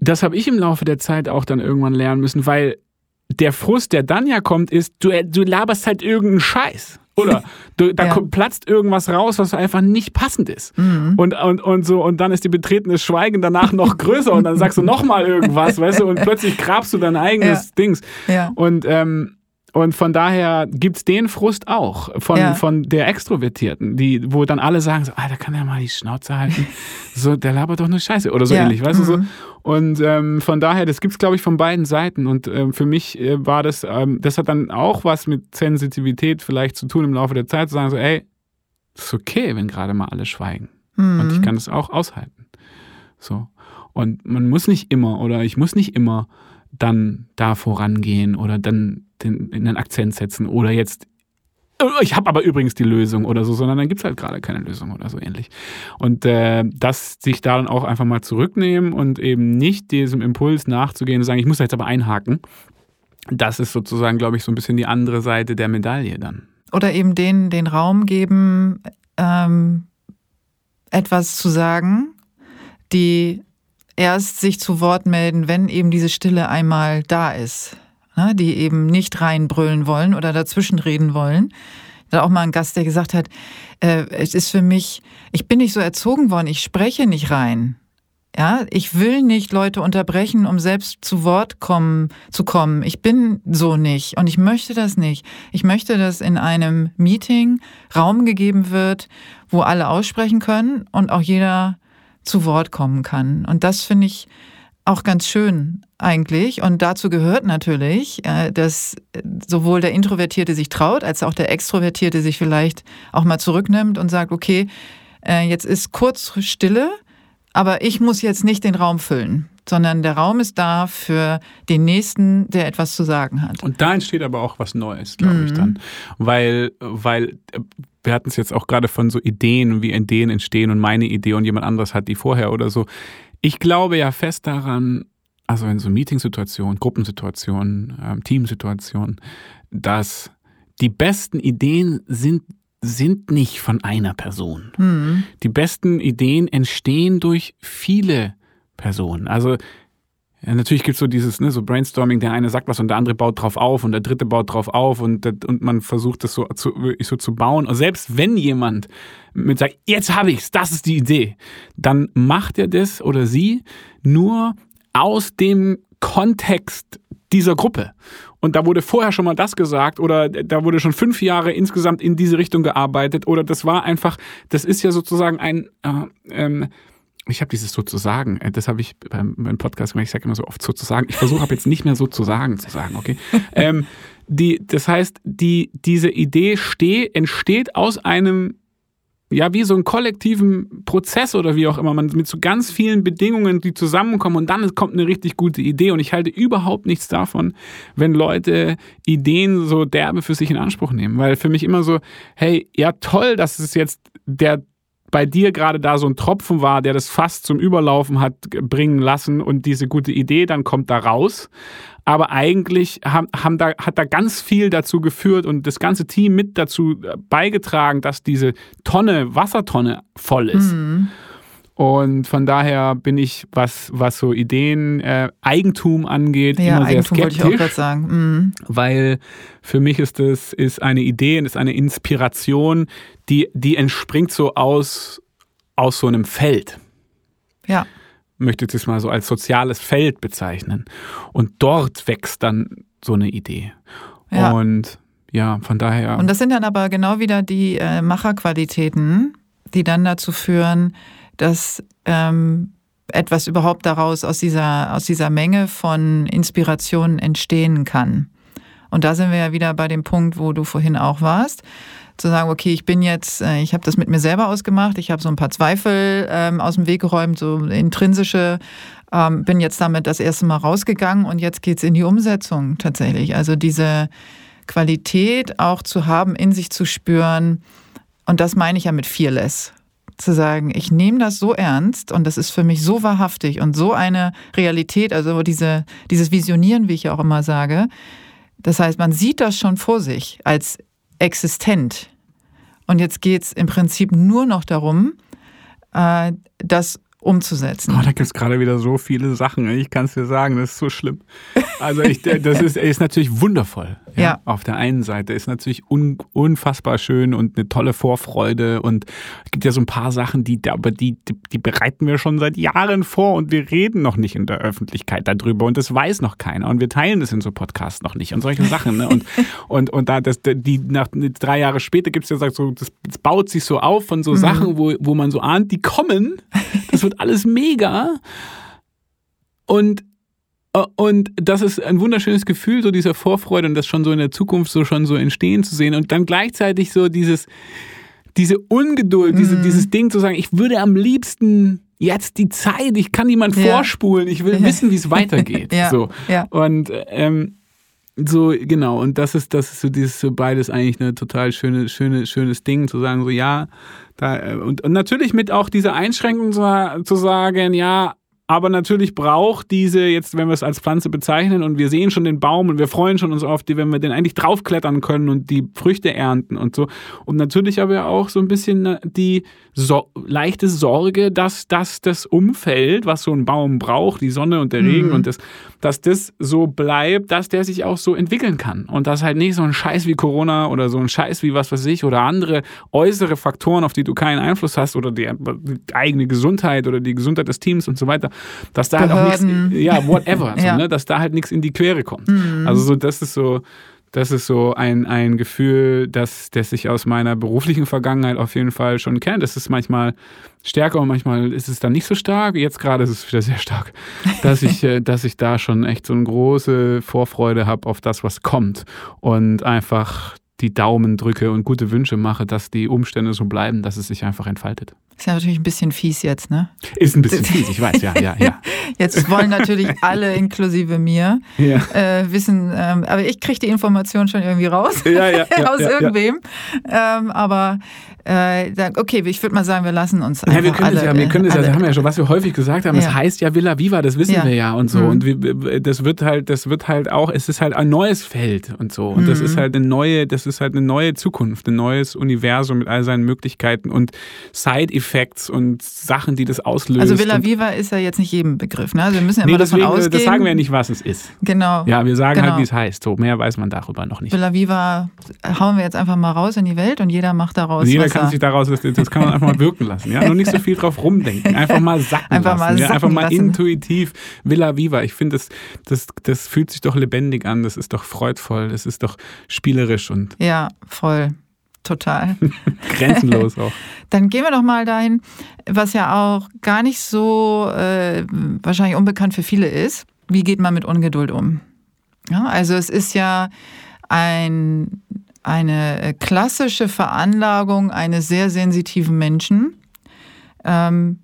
das habe ich im Laufe der Zeit auch dann irgendwann lernen müssen, weil der Frust, der dann ja kommt, ist, du, du laberst halt irgendeinen Scheiß. Oder du, da ja. platzt irgendwas raus, was einfach nicht passend ist. Mhm. Und, und, und so, und dann ist die betretene Schweigen danach noch größer und dann sagst du nochmal irgendwas, weißt du, und plötzlich grabst du dein eigenes ja. Dings. Ja. Und ähm, und von daher gibt es den Frust auch von, ja. von der Extrovertierten, die, wo dann alle sagen so, ah, da kann er mal die Schnauze halten. so, der labert doch nur Scheiße oder so ja. ähnlich, weißt mhm. du so. Mhm. Und ähm, von daher, das gibt es, glaube ich, von beiden Seiten. Und ähm, für mich äh, war das, ähm, das hat dann auch was mit Sensitivität vielleicht zu tun im Laufe der Zeit, zu sagen so, ey, ist okay, wenn gerade mal alle schweigen. Mhm. Und ich kann das auch aushalten. So. Und man muss nicht immer oder ich muss nicht immer dann da vorangehen oder dann den, in den Akzent setzen oder jetzt äh, ich habe aber übrigens die Lösung oder so, sondern dann gibt es halt gerade keine Lösung oder so ähnlich. Und äh, dass sich da dann auch einfach mal zurücknehmen und eben nicht diesem Impuls nachzugehen und sagen, ich muss da jetzt aber einhaken, das ist sozusagen, glaube ich, so ein bisschen die andere Seite der Medaille dann. Oder eben denen den Raum geben, ähm, etwas zu sagen, die erst sich zu Wort melden, wenn eben diese Stille einmal da ist ne, die eben nicht reinbrüllen wollen oder dazwischenreden wollen. Da auch mal ein Gast, der gesagt hat, äh, es ist für mich, ich bin nicht so erzogen worden, ich spreche nicht rein. Ja, ich will nicht Leute unterbrechen, um selbst zu Wort kommen, zu kommen. Ich bin so nicht und ich möchte das nicht. Ich möchte, dass in einem Meeting Raum gegeben wird, wo alle aussprechen können und auch jeder zu Wort kommen kann. Und das finde ich auch ganz schön eigentlich. Und dazu gehört natürlich, äh, dass sowohl der Introvertierte sich traut, als auch der Extrovertierte sich vielleicht auch mal zurücknimmt und sagt, okay, äh, jetzt ist kurz Stille, aber ich muss jetzt nicht den Raum füllen, sondern der Raum ist da für den Nächsten, der etwas zu sagen hat. Und da entsteht aber auch was Neues, glaube mhm. ich dann. Weil, weil äh, wir hatten es jetzt auch gerade von so Ideen, wie Ideen entstehen und meine Idee und jemand anderes hat die vorher oder so. Ich glaube ja fest daran, also in so Meetingsituationen, Gruppensituationen, ähm, Teamsituationen, dass die besten Ideen sind sind nicht von einer Person. Mhm. Die besten Ideen entstehen durch viele Personen. Also ja, natürlich gibt's so dieses, ne, so Brainstorming, der eine sagt was und der andere baut drauf auf und der dritte baut drauf auf und, und man versucht das so zu, wirklich so zu bauen. Und selbst wenn jemand mit sagt, jetzt habe ich's, das ist die Idee, dann macht er das oder sie nur aus dem Kontext dieser Gruppe. Und da wurde vorher schon mal das gesagt oder da wurde schon fünf Jahre insgesamt in diese Richtung gearbeitet oder das war einfach, das ist ja sozusagen ein, äh, ähm, ich habe dieses sozusagen, äh, das habe ich beim, beim Podcast gemacht, ich sage immer so oft sozusagen, ich versuche ab jetzt nicht mehr sozusagen zu sagen, okay? ähm, die, das heißt, die, diese Idee steh, entsteht aus einem, ja, wie so einem kollektiven Prozess oder wie auch immer, man mit so ganz vielen Bedingungen, die zusammenkommen und dann kommt eine richtig gute Idee. Und ich halte überhaupt nichts davon, wenn Leute Ideen so derbe für sich in Anspruch nehmen, weil für mich immer so, hey, ja toll, dass es jetzt der bei dir gerade da so ein Tropfen war, der das fast zum Überlaufen hat bringen lassen und diese gute Idee dann kommt da raus. aber eigentlich haben, haben da, hat da ganz viel dazu geführt und das ganze Team mit dazu äh, beigetragen, dass diese Tonne, Wassertonne voll ist. Mhm. Und von daher bin ich, was, was so Ideen, äh, Eigentum angeht, Ja, immer sehr Eigentum wollte ich auch skeptisch gerade sagen. Mhm. weil für mich ist das ist eine Idee und ist eine Inspiration, die, die entspringt so aus, aus so einem Feld. Ja. Möchte ich das mal so als soziales Feld bezeichnen. Und dort wächst dann so eine Idee. Ja. Und ja, von daher. Und das sind dann aber genau wieder die äh, Macherqualitäten, die dann dazu führen, dass ähm, etwas überhaupt daraus aus dieser, aus dieser Menge von Inspirationen entstehen kann. Und da sind wir ja wieder bei dem Punkt, wo du vorhin auch warst. Zu sagen, okay, ich bin jetzt, äh, ich habe das mit mir selber ausgemacht, ich habe so ein paar Zweifel ähm, aus dem Weg geräumt, so intrinsische, ähm, bin jetzt damit das erste Mal rausgegangen und jetzt geht's in die Umsetzung tatsächlich. Also diese Qualität auch zu haben, in sich zu spüren, und das meine ich ja mit Fearless. Zu sagen, ich nehme das so ernst und das ist für mich so wahrhaftig und so eine Realität, also diese, dieses Visionieren, wie ich ja auch immer sage. Das heißt, man sieht das schon vor sich als existent. Und jetzt geht es im Prinzip nur noch darum, äh, das umzusetzen. Oh, da gibt es gerade wieder so viele Sachen. Ich kann es dir sagen, das ist so schlimm. Also ich, das ist, ist natürlich wundervoll. Ja, Ja. Auf der einen Seite ist natürlich un, unfassbar schön und eine tolle Vorfreude und es gibt ja so ein paar Sachen, die, aber die, die, die bereiten wir schon seit Jahren vor und wir reden noch nicht in der Öffentlichkeit darüber und das weiß noch keiner und wir teilen das in so Podcasts noch nicht und solche Sachen. Ne? Und, und, und da das, die nach drei Jahre später gibt es ja so, das, das baut sich so auf von so Sachen, wo, wo man so ahnt, die kommen. Das wird alles mega. Und und das ist ein wunderschönes Gefühl, so dieser Vorfreude und das schon so in der Zukunft so schon so entstehen zu sehen und dann gleichzeitig so dieses, diese Ungeduld, diese, dieses Ding zu sagen, ich würde am liebsten jetzt die Zeit, ich kann niemand Ja. vorspulen, ich will Ja. wissen, wie es weitergeht. Ja, So. ja. Und ähm, so, genau, und das ist, das ist so dieses so beides eigentlich eine total schöne, schöne, schönes Ding, zu sagen, so ja, da, äh, und, und natürlich mit auch dieser Einschränkung zu, zu sagen, ja, aber natürlich braucht diese, jetzt wenn wir es als Pflanze bezeichnen und wir sehen schon den Baum und wir freuen schon uns auf die, wenn wir den eigentlich draufklettern können und die Früchte ernten und so. Und natürlich aber auch so ein bisschen äh, die so leichte Sorge, dass, dass das Umfeld, was so ein Baum braucht, die Sonne und der Regen und das, dass das so bleibt, dass der sich auch so entwickeln kann. Und dass halt nicht so ein Scheiß wie Corona oder so ein Scheiß wie was weiß ich oder andere äußere Faktoren, auf die du keinen Einfluss hast oder die, die eigene Gesundheit oder die Gesundheit des Teams und so weiter, dass da halt auch nichts, Behörden. ja, whatever, so, Ja. ne, dass da halt nichts in die Quere kommt. Also so, das ist so, das ist so ein, ein Gefühl, das, das ich aus meiner beruflichen Vergangenheit auf jeden Fall schon kenne. Das ist manchmal stärker und manchmal ist es dann nicht so stark. Jetzt gerade ist es wieder sehr stark, dass ich, äh, dass ich da schon echt so eine große Vorfreude habe auf das, was kommt und einfach die Daumen drücke und gute Wünsche mache, dass die Umstände so bleiben, dass es sich einfach entfaltet. Ist ja natürlich ein bisschen fies jetzt, ne? Ist ein bisschen fies, ich weiß, ja, ja, ja. Jetzt wollen natürlich alle, inklusive mir, Ja, äh, wissen, ähm, aber ich kriege die Information schon irgendwie raus. ja, ja. ja, aus irgendwem. Ähm, aber äh, okay, ich würde mal sagen, wir lassen uns einfach Ja, wir können alle, es ja, wir können es ja, das haben ja schon, was wir häufig gesagt haben, es Ja. heißt ja Villa Viva, das wissen Ja. wir ja und so. Mhm. Und wir, das wird halt, das wird halt auch, es ist halt ein neues Feld und so. Und das Mhm. ist halt eine neue, das ist halt eine neue Zukunft, ein neues Universum mit all seinen Möglichkeiten und Side-Effects und Sachen, die das auslöst. Also Villa Viva ist ja jetzt nicht jedem Begriff. Ne? Also wir müssen ja Nee, immer davon deswegen, ausgehen. das sagen wir ja nicht, was es ist. Genau. Ja, wir sagen Genau. halt, wie es heißt. So, mehr weiß man darüber noch nicht. Villa Viva hauen wir jetzt einfach mal raus in die Welt und jeder macht daraus Und jeder was kann sich daraus, das, kann man einfach mal wirken lassen. Ja? Nur nicht so viel drauf rumdenken. Einfach mal sacken Einfach mal lassen. ja? sacken Einfach mal lassen. intuitiv Villa Viva. Ich finde, das, das, das fühlt sich doch lebendig an. Das ist doch freudvoll. Das ist doch spielerisch und Ja, voll. Total. grenzenlos auch. Dann gehen wir doch mal dahin, was ja auch gar nicht so äh, wahrscheinlich unbekannt für viele ist. Wie geht man mit Ungeduld um? Ja, also es ist ja ein, eine klassische Veranlagung eines sehr sensitiven Menschen, ähm,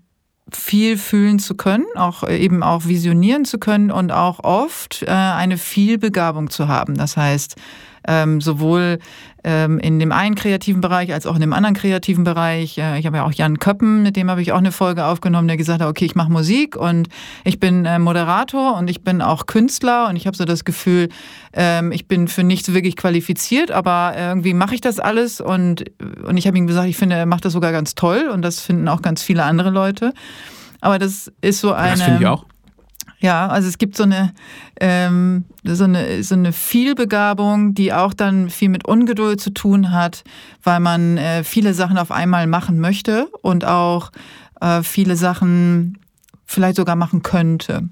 viel fühlen zu können, auch äh, eben auch visionieren zu können und auch oft äh, eine Vielbegabung zu haben. Das heißt, ähm, sowohl ähm, in dem einen kreativen Bereich als auch in dem anderen kreativen Bereich. Äh, ich habe ja auch Jan Köppen, mit dem habe ich auch eine Folge aufgenommen, der gesagt hat, okay, ich mache Musik und ich bin äh, Moderator und ich bin auch Künstler und ich habe so das Gefühl, ähm, ich bin für nichts wirklich qualifiziert, aber irgendwie mache ich das alles und, und ich habe ihm gesagt, ich finde, er macht das sogar ganz toll und das finden auch ganz viele andere Leute. Aber das ist so eine. Das finde ich auch. Ja, also es gibt so eine, ähm, so eine, so eine Vielbegabung, die auch dann viel mit Ungeduld zu tun hat, weil man äh, viele Sachen auf einmal machen möchte und auch äh, viele Sachen vielleicht sogar machen könnte.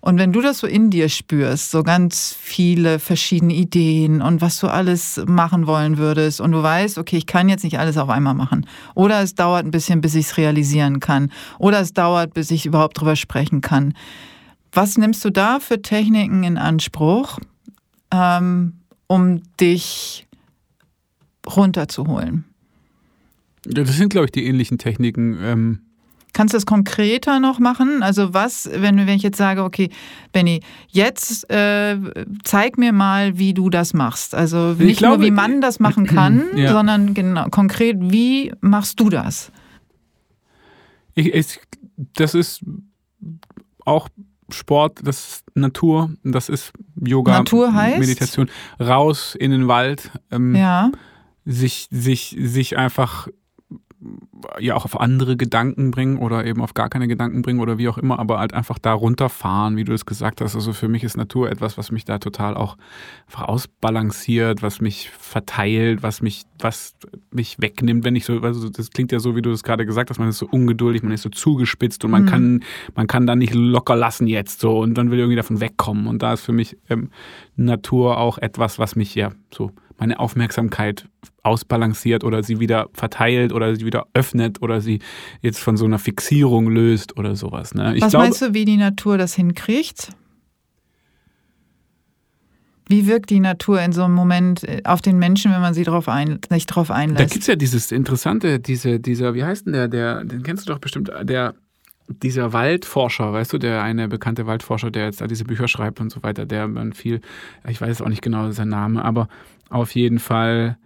Und wenn du das so in dir spürst, so ganz viele verschiedene Ideen und was du alles machen wollen würdest und du weißt, okay, ich kann jetzt nicht alles auf einmal machen. Oder es dauert ein bisschen, bis ich es realisieren kann. Oder es dauert, bis ich überhaupt drüber sprechen kann. Was nimmst du da für Techniken in Anspruch, ähm, um dich runterzuholen? Ja, das sind, glaube ich, die ähnlichen Techniken. Ähm Kannst du das konkreter noch machen? Also was, wenn, wenn ich jetzt sage, okay, Benny, jetzt äh, zeig mir mal, wie du das machst. Also nicht glaube, nur, wie man das machen kann, ja. sondern genau, konkret, wie machst du das? Ich, ich, das ist auch Sport, das ist Natur, das ist Yoga, Natur heißt? Meditation. Raus in den Wald, ähm, ja. sich, sich, sich einfach ja auch auf andere Gedanken bringen oder eben auf gar keine Gedanken bringen oder wie auch immer, aber halt einfach da runterfahren, wie du es gesagt hast. Also für mich ist Natur etwas, was mich da total auch einfach ausbalanciert, was mich verteilt, was mich, was mich wegnimmt, wenn ich so, also das klingt ja so, wie du es gerade gesagt hast, man ist so ungeduldig, man ist so zugespitzt und man mhm. kann, man kann da nicht locker lassen jetzt so und dann will irgendwie davon wegkommen. Und da ist für mich ähm, Natur auch etwas, was mich ja so meine Aufmerksamkeit ausbalanciert oder sie wieder verteilt oder sie wieder öffnet oder sie jetzt von so einer Fixierung löst oder sowas. Ne? Was glaube, meinst du, wie die Natur das hinkriegt? Wie wirkt die Natur in so einem Moment äh, auf den Menschen, wenn man sie drauf ein, nicht drauf einlässt? Da gibt es ja dieses interessante, diese, dieser, wie heißt denn der, der, den kennst du doch bestimmt, der, dieser Waldforscher, weißt du, der eine bekannte Waldforscher, der jetzt da diese Bücher schreibt und so weiter, der man viel, ich weiß auch nicht genau sein Name, aber auf jeden Fall.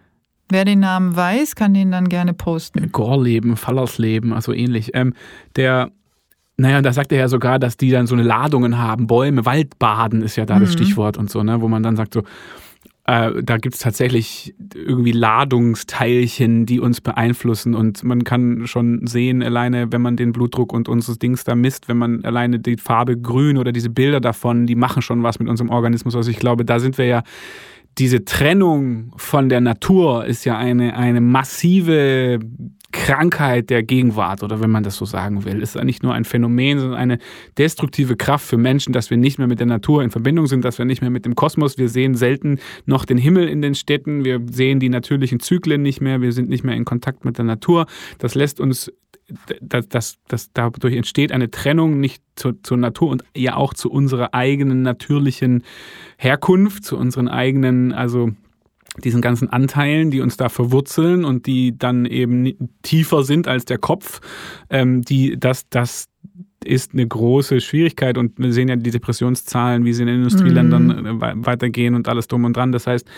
Wer den Namen weiß, kann den dann gerne posten. Gorleben, Fallersleben, also ähnlich. Ähm, der, naja, da sagt er ja sogar, dass die dann so eine Ladungen haben, Bäume, Waldbaden ist ja da mhm. das Stichwort und so, ne, wo man dann sagt so, äh, da gibt es tatsächlich irgendwie Ladungsteilchen, die uns beeinflussen. Und man kann schon sehen, alleine, wenn man den Blutdruck und unseres Dings da misst, wenn man alleine die Farbe grün oder diese Bilder davon, die machen schon was mit unserem Organismus. Also ich glaube, da sind wir ja diese Trennung von der Natur ist ja eine, eine massive Krankheit der Gegenwart oder wenn man das so sagen will. Ist ja nicht nur ein Phänomen, sondern eine destruktive Kraft für Menschen, dass wir nicht mehr mit der Natur in Verbindung sind, dass wir nicht mehr mit dem Kosmos, wir sehen selten noch den Himmel in den Städten, wir sehen die natürlichen Zyklen nicht mehr, wir sind nicht mehr in Kontakt mit der Natur. Das lässt uns dass, dass, dass dadurch entsteht eine Trennung nicht zu, zur Natur und ja auch zu unserer eigenen natürlichen Herkunft, zu unseren eigenen, also diesen ganzen Anteilen, die uns da verwurzeln und die dann eben tiefer sind als der Kopf, ähm, die das, das ist eine große Schwierigkeit und wir sehen ja die Depressionszahlen, wie sie in den Industrieländern mhm. weitergehen und alles drum und dran. Das heißt,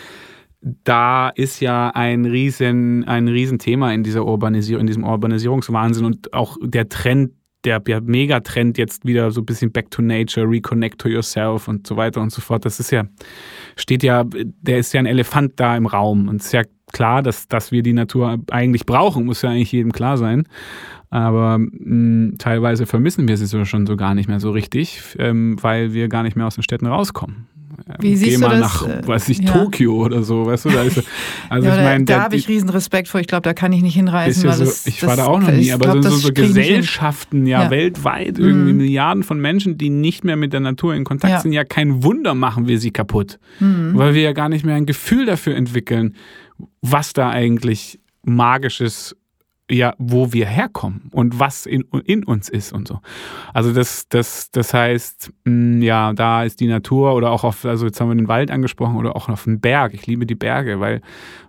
da ist ja ein riesen, ein Riesenthema in dieser Urbanisierung, in diesem Urbanisierungswahnsinn und auch der Trend, der, der Megatrend jetzt wieder so ein bisschen back to nature, reconnect to yourself und so weiter und so fort. Das ist ja, steht ja, der ist ja ein Elefant da im Raum und es ist ja klar, dass, dass wir die Natur eigentlich brauchen, muss ja eigentlich jedem klar sein. Aber mh, hm, teilweise vermissen wir sie so schon so gar nicht mehr so richtig, ähm, weil wir gar nicht mehr aus den Städten rauskommen. Wie siehst Geh mal du das? nach, äh, weiß ich, ja. Tokio oder so, weißt du? Da, ist, also ja, ich mein, da habe ich riesen Respekt vor. Ich glaube, da kann ich nicht hinreisen. Ja so, das, ich war da auch noch nie, aber glaub, so, so Gesellschaften, ja, weltweit, irgendwie mhm. Milliarden von Menschen, die nicht mehr mit der Natur in Kontakt sind, ja kein Wunder machen wir sie kaputt. Mhm. Weil wir ja gar nicht mehr ein Gefühl dafür entwickeln, was da eigentlich magisches ja, wo wir herkommen und was in, in uns ist und so. Also das, das, das heißt, mm, ja, da ist die Natur oder auch auf, also jetzt haben wir den Wald angesprochen oder auch auf den Berg. Ich liebe die Berge, weil,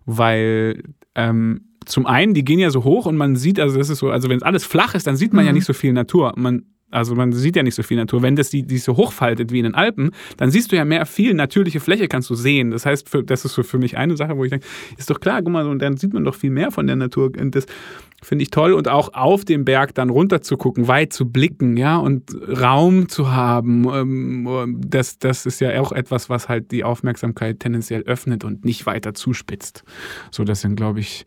weil ähm, zum einen, die gehen ja so hoch und man sieht, also das ist so, also wenn es alles flach ist, dann sieht man mhm. ja nicht so viel Natur. Man Also man sieht ja nicht so viel Natur. Wenn das die, die so hochfaltet wie in den Alpen, dann siehst du ja mehr viel natürliche Fläche kannst du sehen. Das heißt, für, das ist so für mich eine Sache, wo ich denke, ist doch klar, guck mal, und dann sieht man doch viel mehr von der Natur. Und das finde ich toll. Und auch auf dem Berg dann runter zu gucken, weit zu blicken, ja, und Raum zu haben. Ähm, das, das ist ja auch etwas, was halt die Aufmerksamkeit tendenziell öffnet und nicht weiter zuspitzt. So, das sind, glaube ich,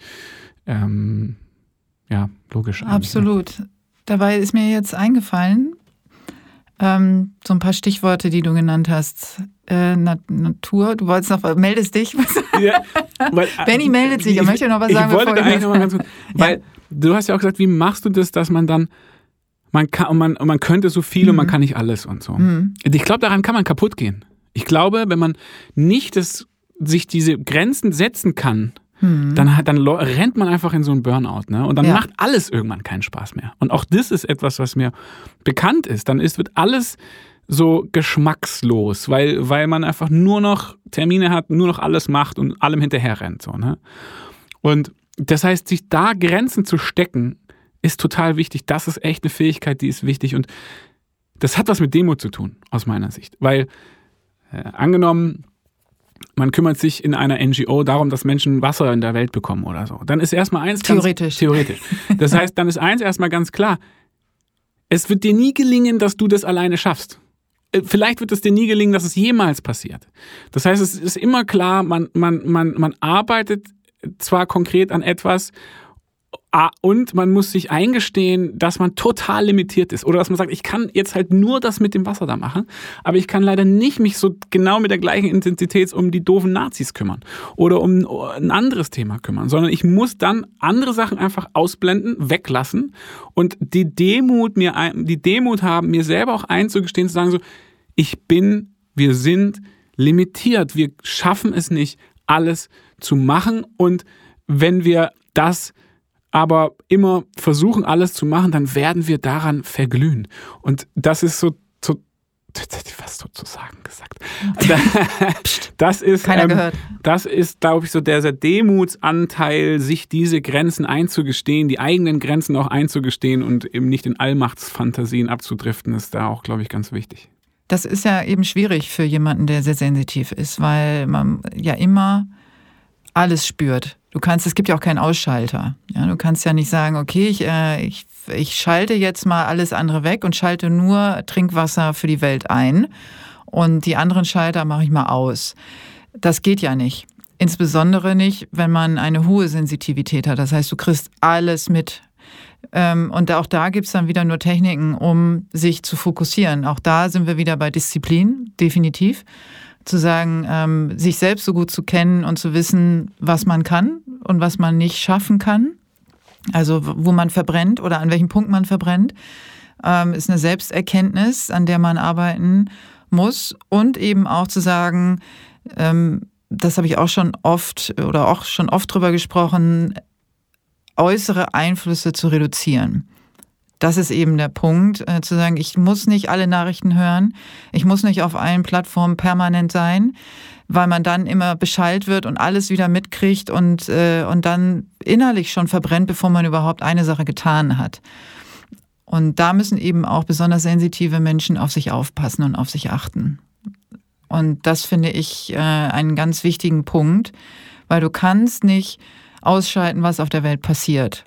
ähm, ja, logisch. Absolut. Ne? Dabei ist mir jetzt eingefallen, ähm, so ein paar Stichworte, die du genannt hast. Äh, Natur, du wolltest noch, meldest dich. Ja, weil, Benny meldet sich, er möchte noch was sagen. Ich wollte da eigentlich noch mal ganz kurz, weil ja. du hast ja auch gesagt, wie machst du das, dass man dann, man kann, man, man könnte so viel mhm. und man mhm. kann nicht alles und so. Mhm. Ich glaube, daran kann man kaputt gehen. Ich glaube, wenn man nicht das, sich diese Grenzen setzen kann, hm. dann, dann rennt man einfach in so einen Burnout. Ne? Und dann ja. macht alles irgendwann keinen Spaß mehr. Und auch das ist etwas, was mir bekannt ist. Dann ist, wird alles so geschmackslos, weil, weil man einfach nur noch Termine hat, nur noch alles macht und allem hinterher rennt. So, ne? Und das heißt, sich da Grenzen zu stecken, ist total wichtig. Das ist echt eine Fähigkeit, die ist wichtig. Und das hat was mit Demo zu tun, aus meiner Sicht. Weil, äh, angenommen, man kümmert sich in einer NGO darum, dass Menschen Wasser in der Welt bekommen oder so. Dann ist erstmal eins theoretisch. Ganz, theoretisch. Das heißt, dann ist eins erstmal ganz klar. Es wird dir nie gelingen, dass du das alleine schaffst. Äh, vielleicht wird es dir nie gelingen, dass es jemals passiert. Das heißt, es ist immer klar, man, man, man, man arbeitet zwar konkret an etwas und man muss sich eingestehen, dass man total limitiert ist. Oder dass man sagt, ich kann jetzt halt nur das mit dem Wasser da machen, aber ich kann leider nicht mich so genau mit der gleichen Intensität um die doofen Nazis kümmern oder um ein anderes Thema kümmern, sondern ich muss dann andere Sachen einfach ausblenden, weglassen. Und die Demut mir, die Demut haben, mir selber auch einzugestehen, zu sagen so, ich bin, wir sind limitiert, wir schaffen es nicht, alles zu machen. Und wenn wir das aber immer versuchen, alles zu machen, dann werden wir daran verglühen. Und das ist so, so was sozusagen gesagt. Das ist, Keiner ähm, gehört. das ist, glaube ich, so der, der Demutsanteil, sich diese Grenzen einzugestehen, die eigenen Grenzen auch einzugestehen und eben nicht in Allmachtsfantasien abzudriften, ist da auch, glaube ich, ganz wichtig. Das ist ja eben schwierig für jemanden, der sehr sensitiv ist, weil man ja immer alles spürt. Du kannst, es gibt ja auch keinen Ausschalter. Ja, du kannst ja nicht sagen, okay, ich, äh, ich, ich schalte jetzt mal alles andere weg und schalte nur Trinkwasser für die Welt ein und die anderen Schalter mache ich mal aus. Das geht ja nicht. Insbesondere nicht, wenn man eine hohe Sensitivität hat. Das heißt, du kriegst alles mit. Ähm, und auch da gibt es dann wieder nur Techniken, um sich zu fokussieren. Auch da sind wir wieder bei Disziplin, definitiv zu sagen, ähm, sich selbst so gut zu kennen und zu wissen, was man kann und was man nicht schaffen kann. Also wo man verbrennt oder an welchem Punkt man verbrennt, ähm, ist eine Selbsterkenntnis, an der man arbeiten muss. Und eben auch zu sagen, ähm, das habe ich auch schon oft oder auch schon oft drüber gesprochen, äußere Einflüsse zu reduzieren. Das ist eben der Punkt, äh, zu sagen, ich muss nicht alle Nachrichten hören, ich muss nicht auf allen Plattformen permanent sein, weil man dann immer beschallt wird und alles wieder mitkriegt und, äh, und dann innerlich schon verbrennt, bevor man überhaupt eine Sache getan hat. Und da müssen eben auch besonders sensitive Menschen auf sich aufpassen und auf sich achten. Und das finde ich äh, einen ganz wichtigen Punkt, weil du kannst nicht ausschalten, was auf der Welt passiert.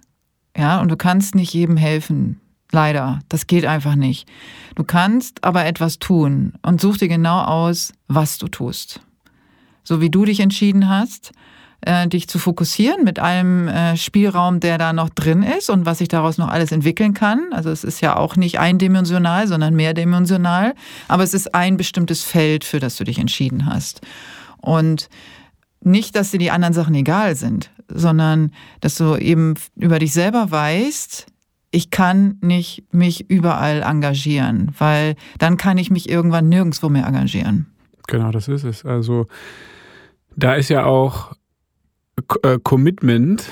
Ja, und du kannst nicht jedem helfen. Leider. Das geht einfach nicht. Du kannst aber etwas tun und such dir genau aus, was du tust. So wie du dich entschieden hast, äh, dich zu fokussieren mit allem äh, Spielraum, der da noch drin ist und was sich daraus noch alles entwickeln kann. Also es ist ja auch nicht eindimensional, sondern mehrdimensional. Aber es ist ein bestimmtes Feld, für das du dich entschieden hast. Und nicht, dass dir die anderen Sachen egal sind, sondern dass du eben über dich selber weißt, ich kann nicht mich überall engagieren, weil dann kann ich mich irgendwann nirgendwo mehr engagieren. Genau, das ist es. Also da ist ja auch äh, Commitment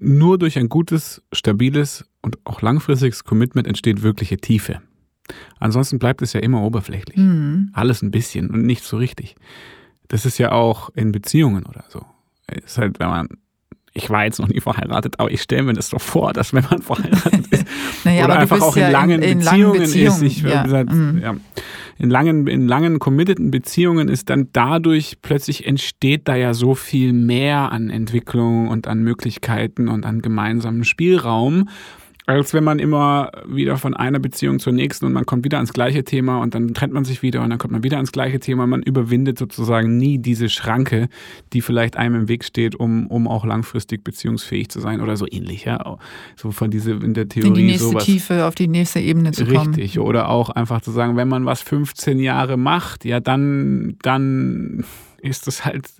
nur durch ein gutes, stabiles und auch langfristiges Commitment entsteht wirkliche Tiefe. Ansonsten bleibt es ja immer oberflächlich. Mhm. Alles ein bisschen und nicht so richtig. Das ist ja auch in Beziehungen oder so. Ist halt, wenn man ich war jetzt noch nie verheiratet, aber ich stelle mir das doch vor, dass wenn man verheiratet ist naja, oder einfach auch in, ja langen, in, in Beziehungen langen Beziehungen ist, ich ja. gesagt, mhm. ja, in langen, in langen committeden Beziehungen ist dann dadurch plötzlich entsteht da ja so viel mehr an Entwicklung und an Möglichkeiten und an gemeinsamen Spielraum als wenn man immer wieder von einer Beziehung zur nächsten und man kommt wieder ans gleiche Thema und dann trennt man sich wieder und dann kommt man wieder ans gleiche Thema. Man überwindet sozusagen nie diese Schranke, die vielleicht einem im Weg steht, um, um auch langfristig beziehungsfähig zu sein oder so ähnlich. Ja? So von diese in der Theorie. In die nächste sowas. Tiefe, auf die nächste Ebene zu kommen. Richtig. Oder auch einfach zu sagen, wenn man was 15 Jahre macht, ja, dann, dann ist das halt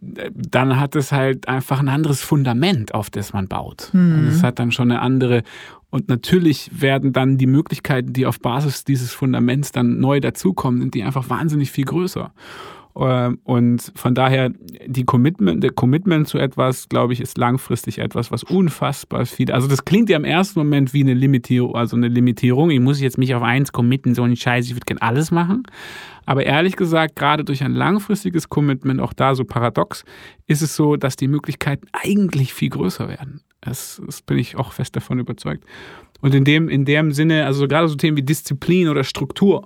dann hat es halt einfach ein anderes Fundament, auf das man baut. Mhm. Also es hat dann schon eine andere und natürlich werden dann die Möglichkeiten, die auf Basis dieses Fundaments dann neu dazukommen, sind die einfach wahnsinnig viel größer. Ähm, und von daher, die Commitment, der Commitment zu etwas, glaube ich, ist langfristig etwas, was unfassbar viel. Also das klingt ja im ersten Moment wie eine Limitierung, also eine Limitierung. Ich muss jetzt mich auf eins committen, so ein Scheiß, ich würde gerne alles machen. Aber ehrlich gesagt, gerade durch ein langfristiges Commitment, auch da so paradox, ist es so, dass die Möglichkeiten eigentlich viel größer werden. Das, das bin ich auch fest davon überzeugt. Und in dem, in dem Sinne, also gerade so Themen wie Disziplin oder Struktur,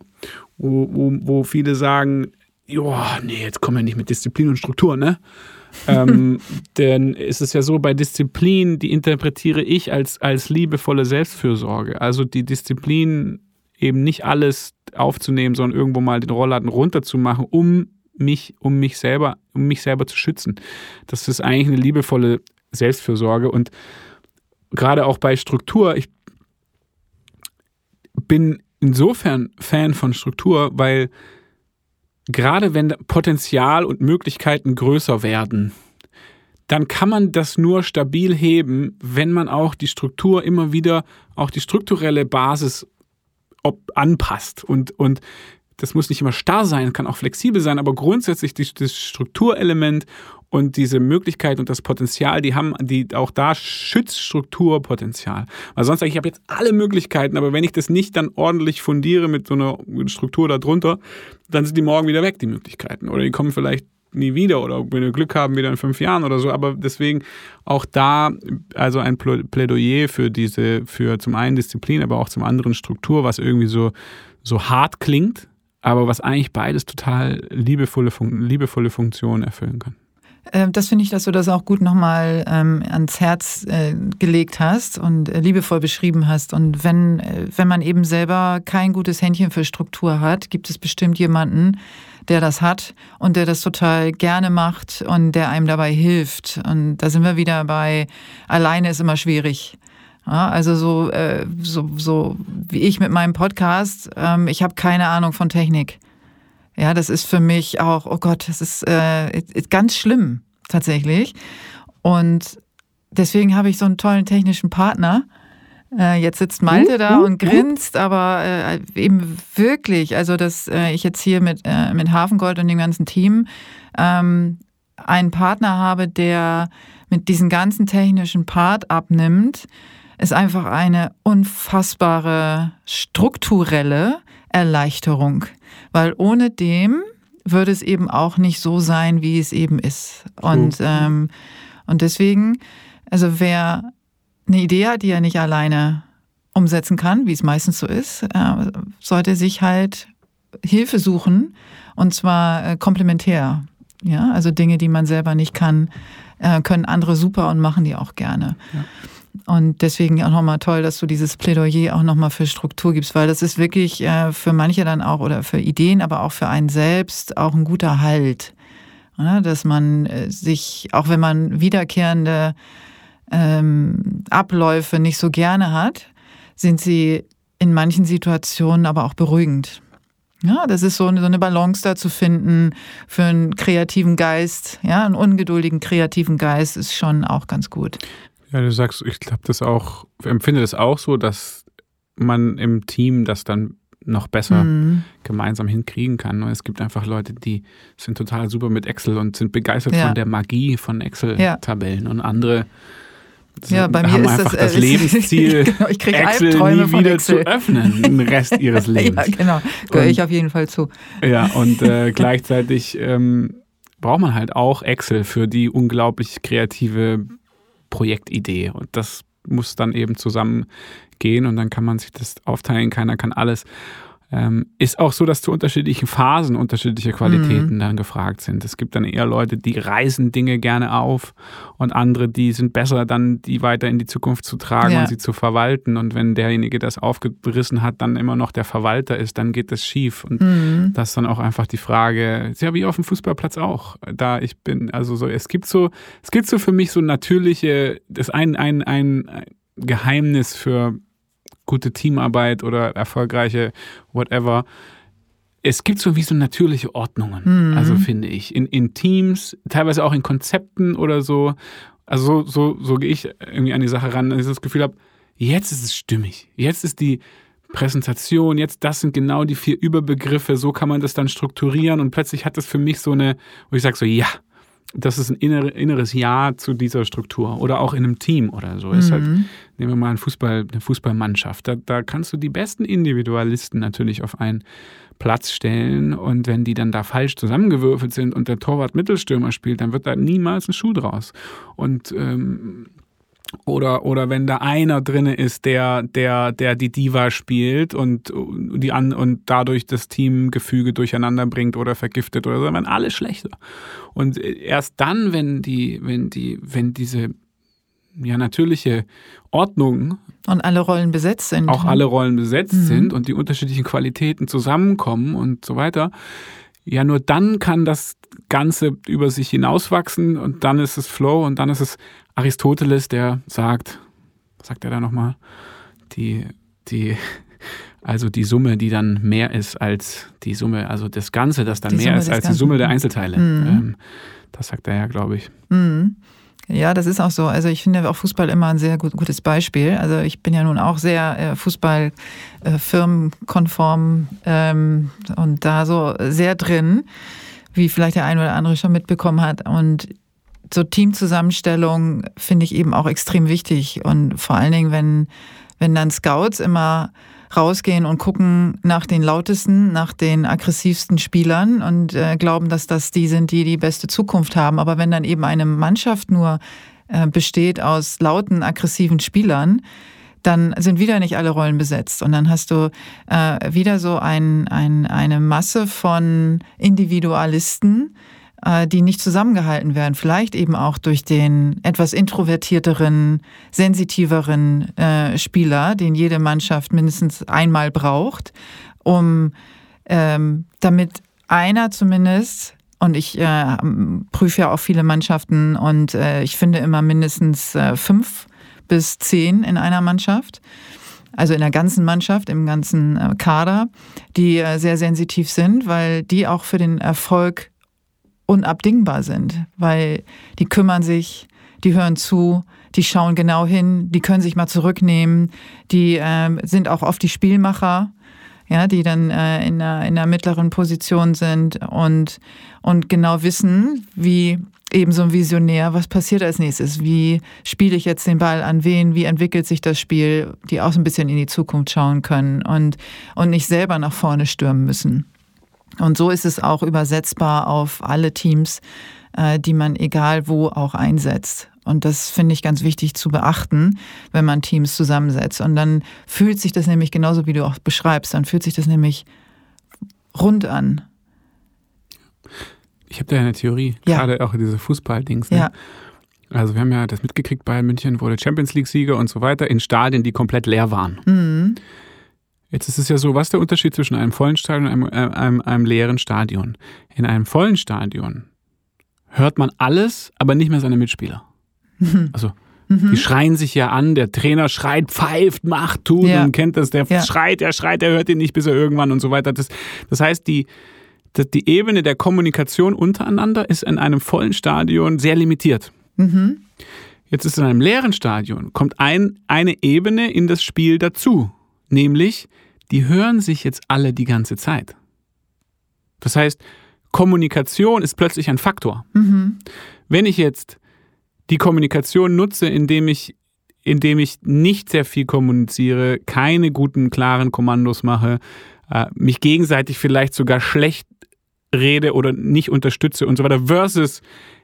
wo, wo, wo viele sagen, ja, nee, jetzt kommen wir nicht mit Disziplin und Struktur, ne? ähm, denn ist es ja so, bei Disziplin, die interpretiere ich als, als liebevolle Selbstfürsorge. Also die Disziplin, eben nicht alles aufzunehmen, sondern irgendwo mal den Rollladen runterzumachen, um mich, um mich selber, um mich selber zu schützen. Das ist eigentlich eine liebevolle Selbstfürsorge und gerade auch bei Struktur, ich bin insofern Fan von Struktur, weil gerade wenn Potenzial und Möglichkeiten größer werden, dann kann man das nur stabil heben, wenn man auch die Struktur immer wieder, auch die strukturelle Basis ob, anpasst. Und, und das muss nicht immer starr sein, kann auch flexibel sein, aber grundsätzlich das Strukturelement und diese Möglichkeit und das Potenzial, die haben, die auch da schützt Strukturpotenzial. Weil sonst sage ich, ich habe jetzt alle Möglichkeiten, aber wenn ich das nicht dann ordentlich fundiere mit so einer Struktur darunter, dann sind die morgen wieder weg, die Möglichkeiten. Oder die kommen vielleicht nie wieder oder wenn wir Glück haben, wieder in fünf Jahren oder so. Aber deswegen auch da, also ein Plädoyer für diese, für zum einen Disziplin, aber auch zum anderen Struktur, was irgendwie so, so hart klingt, aber was eigentlich beides total liebevolle, liebevolle Funktionen erfüllen kann. Ähm, das finde ich, dass du das auch gut nochmal ähm, ans Herz äh, gelegt hast und äh, liebevoll beschrieben hast. Und wenn, äh, wenn man eben selber kein gutes Händchen für Struktur hat, gibt es bestimmt jemanden, der das hat und der das total gerne macht und der einem dabei hilft. Und da sind wir wieder bei, alleine ist immer schwierig. Ja, also so, äh, so, so wie ich mit meinem Podcast, ähm, ich habe keine Ahnung von Technik. Ja, das ist für mich auch, oh Gott, das ist äh, ganz schlimm tatsächlich. Und deswegen habe ich so einen tollen technischen Partner. Äh, jetzt sitzt Malte da und grinst, aber äh, eben wirklich, also dass äh, ich jetzt hier mit, äh, mit Hafengold und dem ganzen Team ähm, einen Partner habe, der mit diesem ganzen technischen Part abnimmt, ist einfach eine unfassbare strukturelle Erleichterung. Weil ohne dem würde es eben auch nicht so sein, wie es eben ist. Und, ähm, und deswegen, also wer eine Idee hat, die er nicht alleine umsetzen kann, wie es meistens so ist, äh, sollte sich halt Hilfe suchen und zwar äh, komplementär. Ja, also Dinge, die man selber nicht kann, äh, können andere super und machen die auch gerne. Ja. Und deswegen auch nochmal toll, dass du dieses Plädoyer auch nochmal für Struktur gibst, weil das ist wirklich für manche dann auch oder für Ideen, aber auch für einen selbst auch ein guter Halt. Dass man sich, auch wenn man wiederkehrende ähm, Abläufe nicht so gerne hat, sind sie in manchen Situationen aber auch beruhigend. Ja, das ist so eine, so eine Balance da zu finden für einen kreativen Geist. Ja, einen ungeduldigen kreativen Geist ist schon auch ganz gut. Ja, du sagst, ich glaube das auch, empfinde das auch so, dass man im Team das dann noch besser mhm. gemeinsam hinkriegen kann. Und es gibt einfach Leute, die sind total super mit Excel und sind begeistert ja. von der Magie von Excel-Tabellen ja. und andere ja, bei mir haben ist einfach das, das Lebenssziel, genau, ich krieg Excel nie wieder zu öffnen, den Rest ihres Lebens. ja, genau, gehöre ich auf jeden Fall zu. Ja, und äh, gleichzeitig ähm, braucht man halt auch Excel für die unglaublich kreative Projektidee. Und das muss dann eben zusammengehen und dann kann man sich das aufteilen. Keiner kann alles. Ähm, ist auch so, dass zu unterschiedlichen Phasen unterschiedliche Qualitäten mhm. dann gefragt sind. Es gibt dann eher Leute, die reißen Dinge gerne auf und andere, die sind besser, dann die weiter in die Zukunft zu tragen ja. und sie zu verwalten. Und wenn derjenige das aufgerissen hat, dann immer noch der Verwalter ist, dann geht das schief. Und mhm. das ist dann auch einfach die Frage, ist ja wie auf dem Fußballplatz auch. Da ich bin, also so, es gibt so, es gibt so für mich so natürliche, das ist ein, ein, ein Geheimnis für gute Teamarbeit oder erfolgreiche whatever. Es gibt so wie so natürliche Ordnungen, mhm. also finde ich, in, in Teams, teilweise auch in Konzepten oder so. Also so, so, so gehe ich irgendwie an die Sache ran, dass ich das Gefühl habe, jetzt ist es stimmig. Jetzt ist die Präsentation, jetzt das sind genau die vier Überbegriffe, so kann man das dann strukturieren und plötzlich hat das für mich so eine, wo ich sage so, ja, das ist ein inneres Ja zu dieser Struktur oder auch in einem Team oder so. Mhm. Halt, mhm. nehmen wir mal einen Fußball, eine Fußballmannschaft. Da, da kannst du die besten Individualisten natürlich auf einen Platz stellen und wenn die dann da falsch zusammengewürfelt sind und der Torwart Mittelstürmer spielt, dann wird da niemals ein Schuh draus. Und ähm, oder, oder wenn da einer drinne ist, der, der, der die Diva spielt und, die an, und dadurch das Teamgefüge durcheinander bringt oder vergiftet oder so, dann werden alle schlechter. Und erst dann, wenn die, wenn die, wenn diese ja, natürliche Ordnung und alle Rollen besetzt sind. Auch alle Rollen besetzt mhm. sind und die unterschiedlichen Qualitäten zusammenkommen und so weiter. Ja, nur dann kann das Ganze über sich hinauswachsen und dann ist es Flow und dann ist es Aristoteles, der sagt, was sagt er da nochmal? Die, die, also die Summe, die dann mehr ist als die Summe, also das Ganze, das dann die mehr Summe ist als Ganzen. die Summe der Einzelteile. Mhm. Ähm, das sagt er ja, glaube ich. Mhm. Ja, das ist auch so. Also ich finde auch Fußball immer ein sehr gut, gutes Beispiel. Also ich bin ja nun auch sehr äh, Fußball äh, ähm, und da so sehr drin, wie vielleicht der eine oder andere schon mitbekommen hat. Und so Teamzusammenstellung finde ich eben auch extrem wichtig. Und vor allen Dingen, wenn, wenn dann Scouts immer rausgehen und gucken nach den lautesten, nach den aggressivsten Spielern und äh, glauben, dass das die sind, die die beste Zukunft haben. Aber wenn dann eben eine Mannschaft nur äh, besteht aus lauten, aggressiven Spielern, dann sind wieder nicht alle Rollen besetzt. Und dann hast du äh, wieder so ein, ein, eine Masse von Individualisten, die nicht zusammengehalten werden. Vielleicht eben auch durch den etwas introvertierteren, sensitiveren äh, Spieler, den jede Mannschaft mindestens einmal braucht, um ähm, damit einer zumindest und ich äh, prüfe ja auch viele Mannschaften und äh, ich finde immer mindestens äh, fünf bis zehn in einer Mannschaft. Also in der ganzen Mannschaft, im ganzen äh, Kader, die äh, sehr sensitiv sind, weil die auch für den Erfolg unabdingbar sind, weil die kümmern sich, die hören zu, die schauen genau hin, die können sich mal zurücknehmen, die äh, sind auch oft die Spielmacher, ja, die dann äh, in, einer, in einer mittleren Position sind und, und genau wissen, wie eben so ein Visionär, was passiert als nächstes, wie spiele ich jetzt den Ball an wen, wie entwickelt sich das Spiel, die auch so ein bisschen in die Zukunft schauen können und, und nicht selber nach vorne stürmen müssen. Und so ist es auch übersetzbar auf alle Teams, äh, die man egal wo auch einsetzt. Und das finde ich ganz wichtig zu beachten, wenn man Teams zusammensetzt. Und dann fühlt sich das nämlich genauso, wie du auch beschreibst, dann fühlt sich das nämlich rund an. Ich habe da eine Theorie, ja. gerade auch diese Fußballdings. Ne? Ja. Also wir haben ja das mitgekriegt, Bayern München wurde Champions League-Sieger und so weiter in Stadien, die komplett leer waren. Mhm. Jetzt ist es ja so, was ist der Unterschied zwischen einem vollen Stadion und einem, äh, einem, einem leeren Stadion? In einem vollen Stadion hört man alles, aber nicht mehr seine Mitspieler. Mhm. Also die mhm. schreien sich ja an, der Trainer schreit, pfeift, macht, tut, ja. man kennt das, der ja. schreit, er schreit, er hört ihn nicht, bis er irgendwann und so weiter. Das, das heißt, die, die Ebene der Kommunikation untereinander ist in einem vollen Stadion sehr limitiert. Mhm. Jetzt ist in einem leeren Stadion, kommt ein, eine Ebene in das Spiel dazu, nämlich die hören sich jetzt alle die ganze Zeit. Das heißt, Kommunikation ist plötzlich ein Faktor. Mhm. Wenn ich jetzt die Kommunikation nutze, indem ich, indem ich nicht sehr viel kommuniziere, keine guten, klaren Kommandos mache, äh, mich gegenseitig vielleicht sogar schlecht rede oder nicht unterstütze und so weiter, versus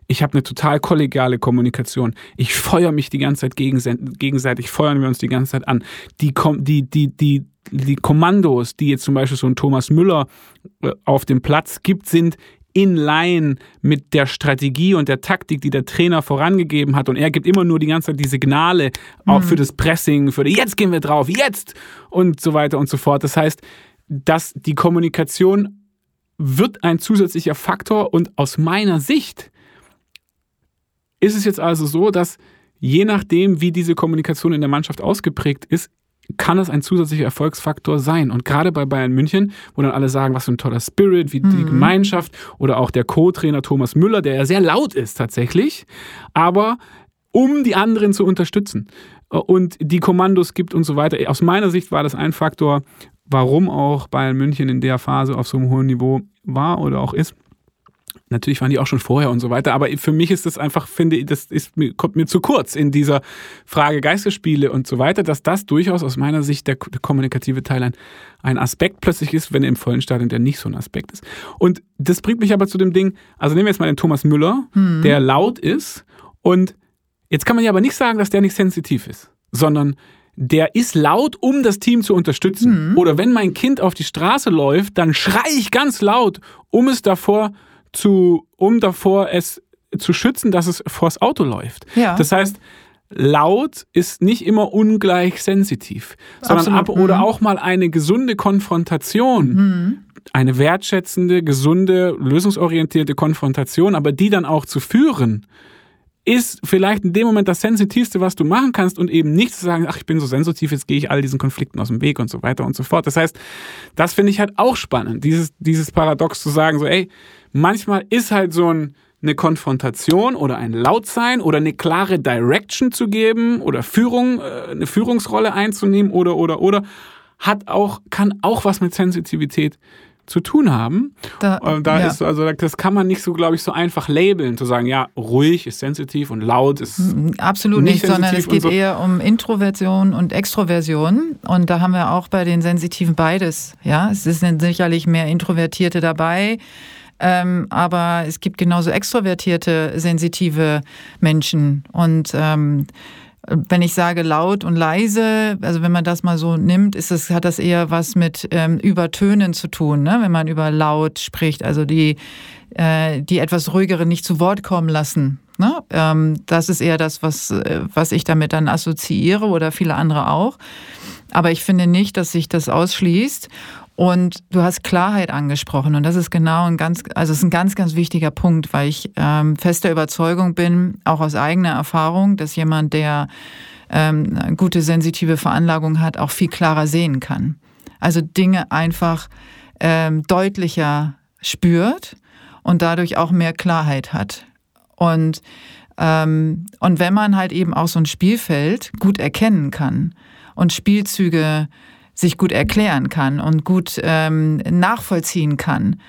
ich habe eine total kollegiale Kommunikation. Ich feuere mich die ganze Zeit gegenseitig, feuern wir uns die ganze Zeit an. Die, die, die, die, die Kommandos, die jetzt zum Beispiel so ein Thomas Müller äh, auf dem Platz gibt, sind in line mit der Strategie und der Taktik, die der Trainer vorangegeben hat. Und er gibt immer nur die ganze Zeit die Signale, auch mhm. für das Pressing, für die, jetzt gehen wir drauf, jetzt und so weiter und so fort. Das heißt, dass die Kommunikation wird ein zusätzlicher Faktor und aus meiner Sicht ist es jetzt also so, dass je nachdem, wie diese Kommunikation in der Mannschaft ausgeprägt ist, kann es ein zusätzlicher Erfolgsfaktor sein. Und gerade bei Bayern München, wo dann alle sagen, was für ein toller Spirit, wie mhm. die Gemeinschaft oder auch der Co-Trainer Thomas Müller, der ja sehr laut ist tatsächlich, aber um die anderen zu unterstützen und die Kommandos gibt und so weiter. Aus meiner Sicht war das ein Faktor, warum auch Bayern München in der Phase auf so einem hohen Niveau war oder auch ist. Natürlich waren die auch schon vorher und so weiter, aber für mich ist das einfach, finde ich, das ist, kommt mir zu kurz in dieser Frage Geisterspiele und so weiter, dass das durchaus aus meiner Sicht der, kommunikative Teil ein, ein Aspekt plötzlich ist, wenn im vollen Stadion der nicht so ein Aspekt ist. Und das bringt mich aber zu dem Ding, also nehmen wir jetzt mal den Thomas Müller, hm. der laut ist und jetzt kann man ja aber nicht sagen, dass der nicht sensitiv ist, sondern der ist laut, um das Team zu unterstützen. Mhm. Oder wenn mein Kind auf die Straße läuft, dann schrei ich ganz laut, um es davor zu, um davor es zu schützen, dass es vors Auto läuft. Ja. Das heißt, laut ist nicht immer ungleich sensitiv, sondern ab oder mhm. auch mal eine gesunde Konfrontation, mhm. eine wertschätzende, gesunde, lösungsorientierte Konfrontation, aber die dann auch zu führen, ist vielleicht in dem Moment das Sensitivste, was du machen kannst und eben nicht zu sagen, ach, ich bin so sensitiv, jetzt gehe ich all diesen Konflikten aus dem Weg und so weiter und so fort. Das heißt, das finde ich halt auch spannend, dieses, dieses Paradox zu sagen, so, ey, manchmal ist halt so ein, eine Konfrontation oder ein Lautsein oder eine klare Direction zu geben oder Führung, äh, eine Führungsrolle einzunehmen oder, oder, oder, hat auch, kann auch was mit Sensitivität zu tun haben. Da, da ja. ist also das kann man nicht so, glaube ich, so einfach labeln, zu sagen, ja, ruhig ist sensitiv und laut ist mm, absolut nicht, nicht sondern es geht so. eher um Introversion und Extroversion und da haben wir auch bei den Sensitiven beides. Ja, es sind sicherlich mehr Introvertierte dabei. Ähm, aber es gibt genauso extrovertierte, sensitive Menschen. Und ähm, wenn ich sage laut und leise, also wenn man das mal so nimmt, ist es, hat das eher was mit ähm, Übertönen zu tun, ne? wenn man über laut spricht, also die, äh, die etwas ruhigere nicht zu Wort kommen lassen. Ne? Ähm, das ist eher das, was, äh, was ich damit dann assoziiere oder viele andere auch. Aber ich finde nicht, dass sich das ausschließt. Und du hast Klarheit angesprochen und das ist genau ein ganz, also ist ein ganz, ganz wichtiger Punkt, weil ich ähm, fester Überzeugung bin, auch aus eigener Erfahrung, dass jemand, der ähm, eine gute sensitive Veranlagung hat, auch viel klarer sehen kann. Also Dinge einfach ähm, deutlicher spürt und dadurch auch mehr Klarheit hat. Und, ähm, und wenn man halt eben auch so ein Spielfeld gut erkennen kann und Spielzüge sich gut erklären kann und gut ähm, nachvollziehen kann,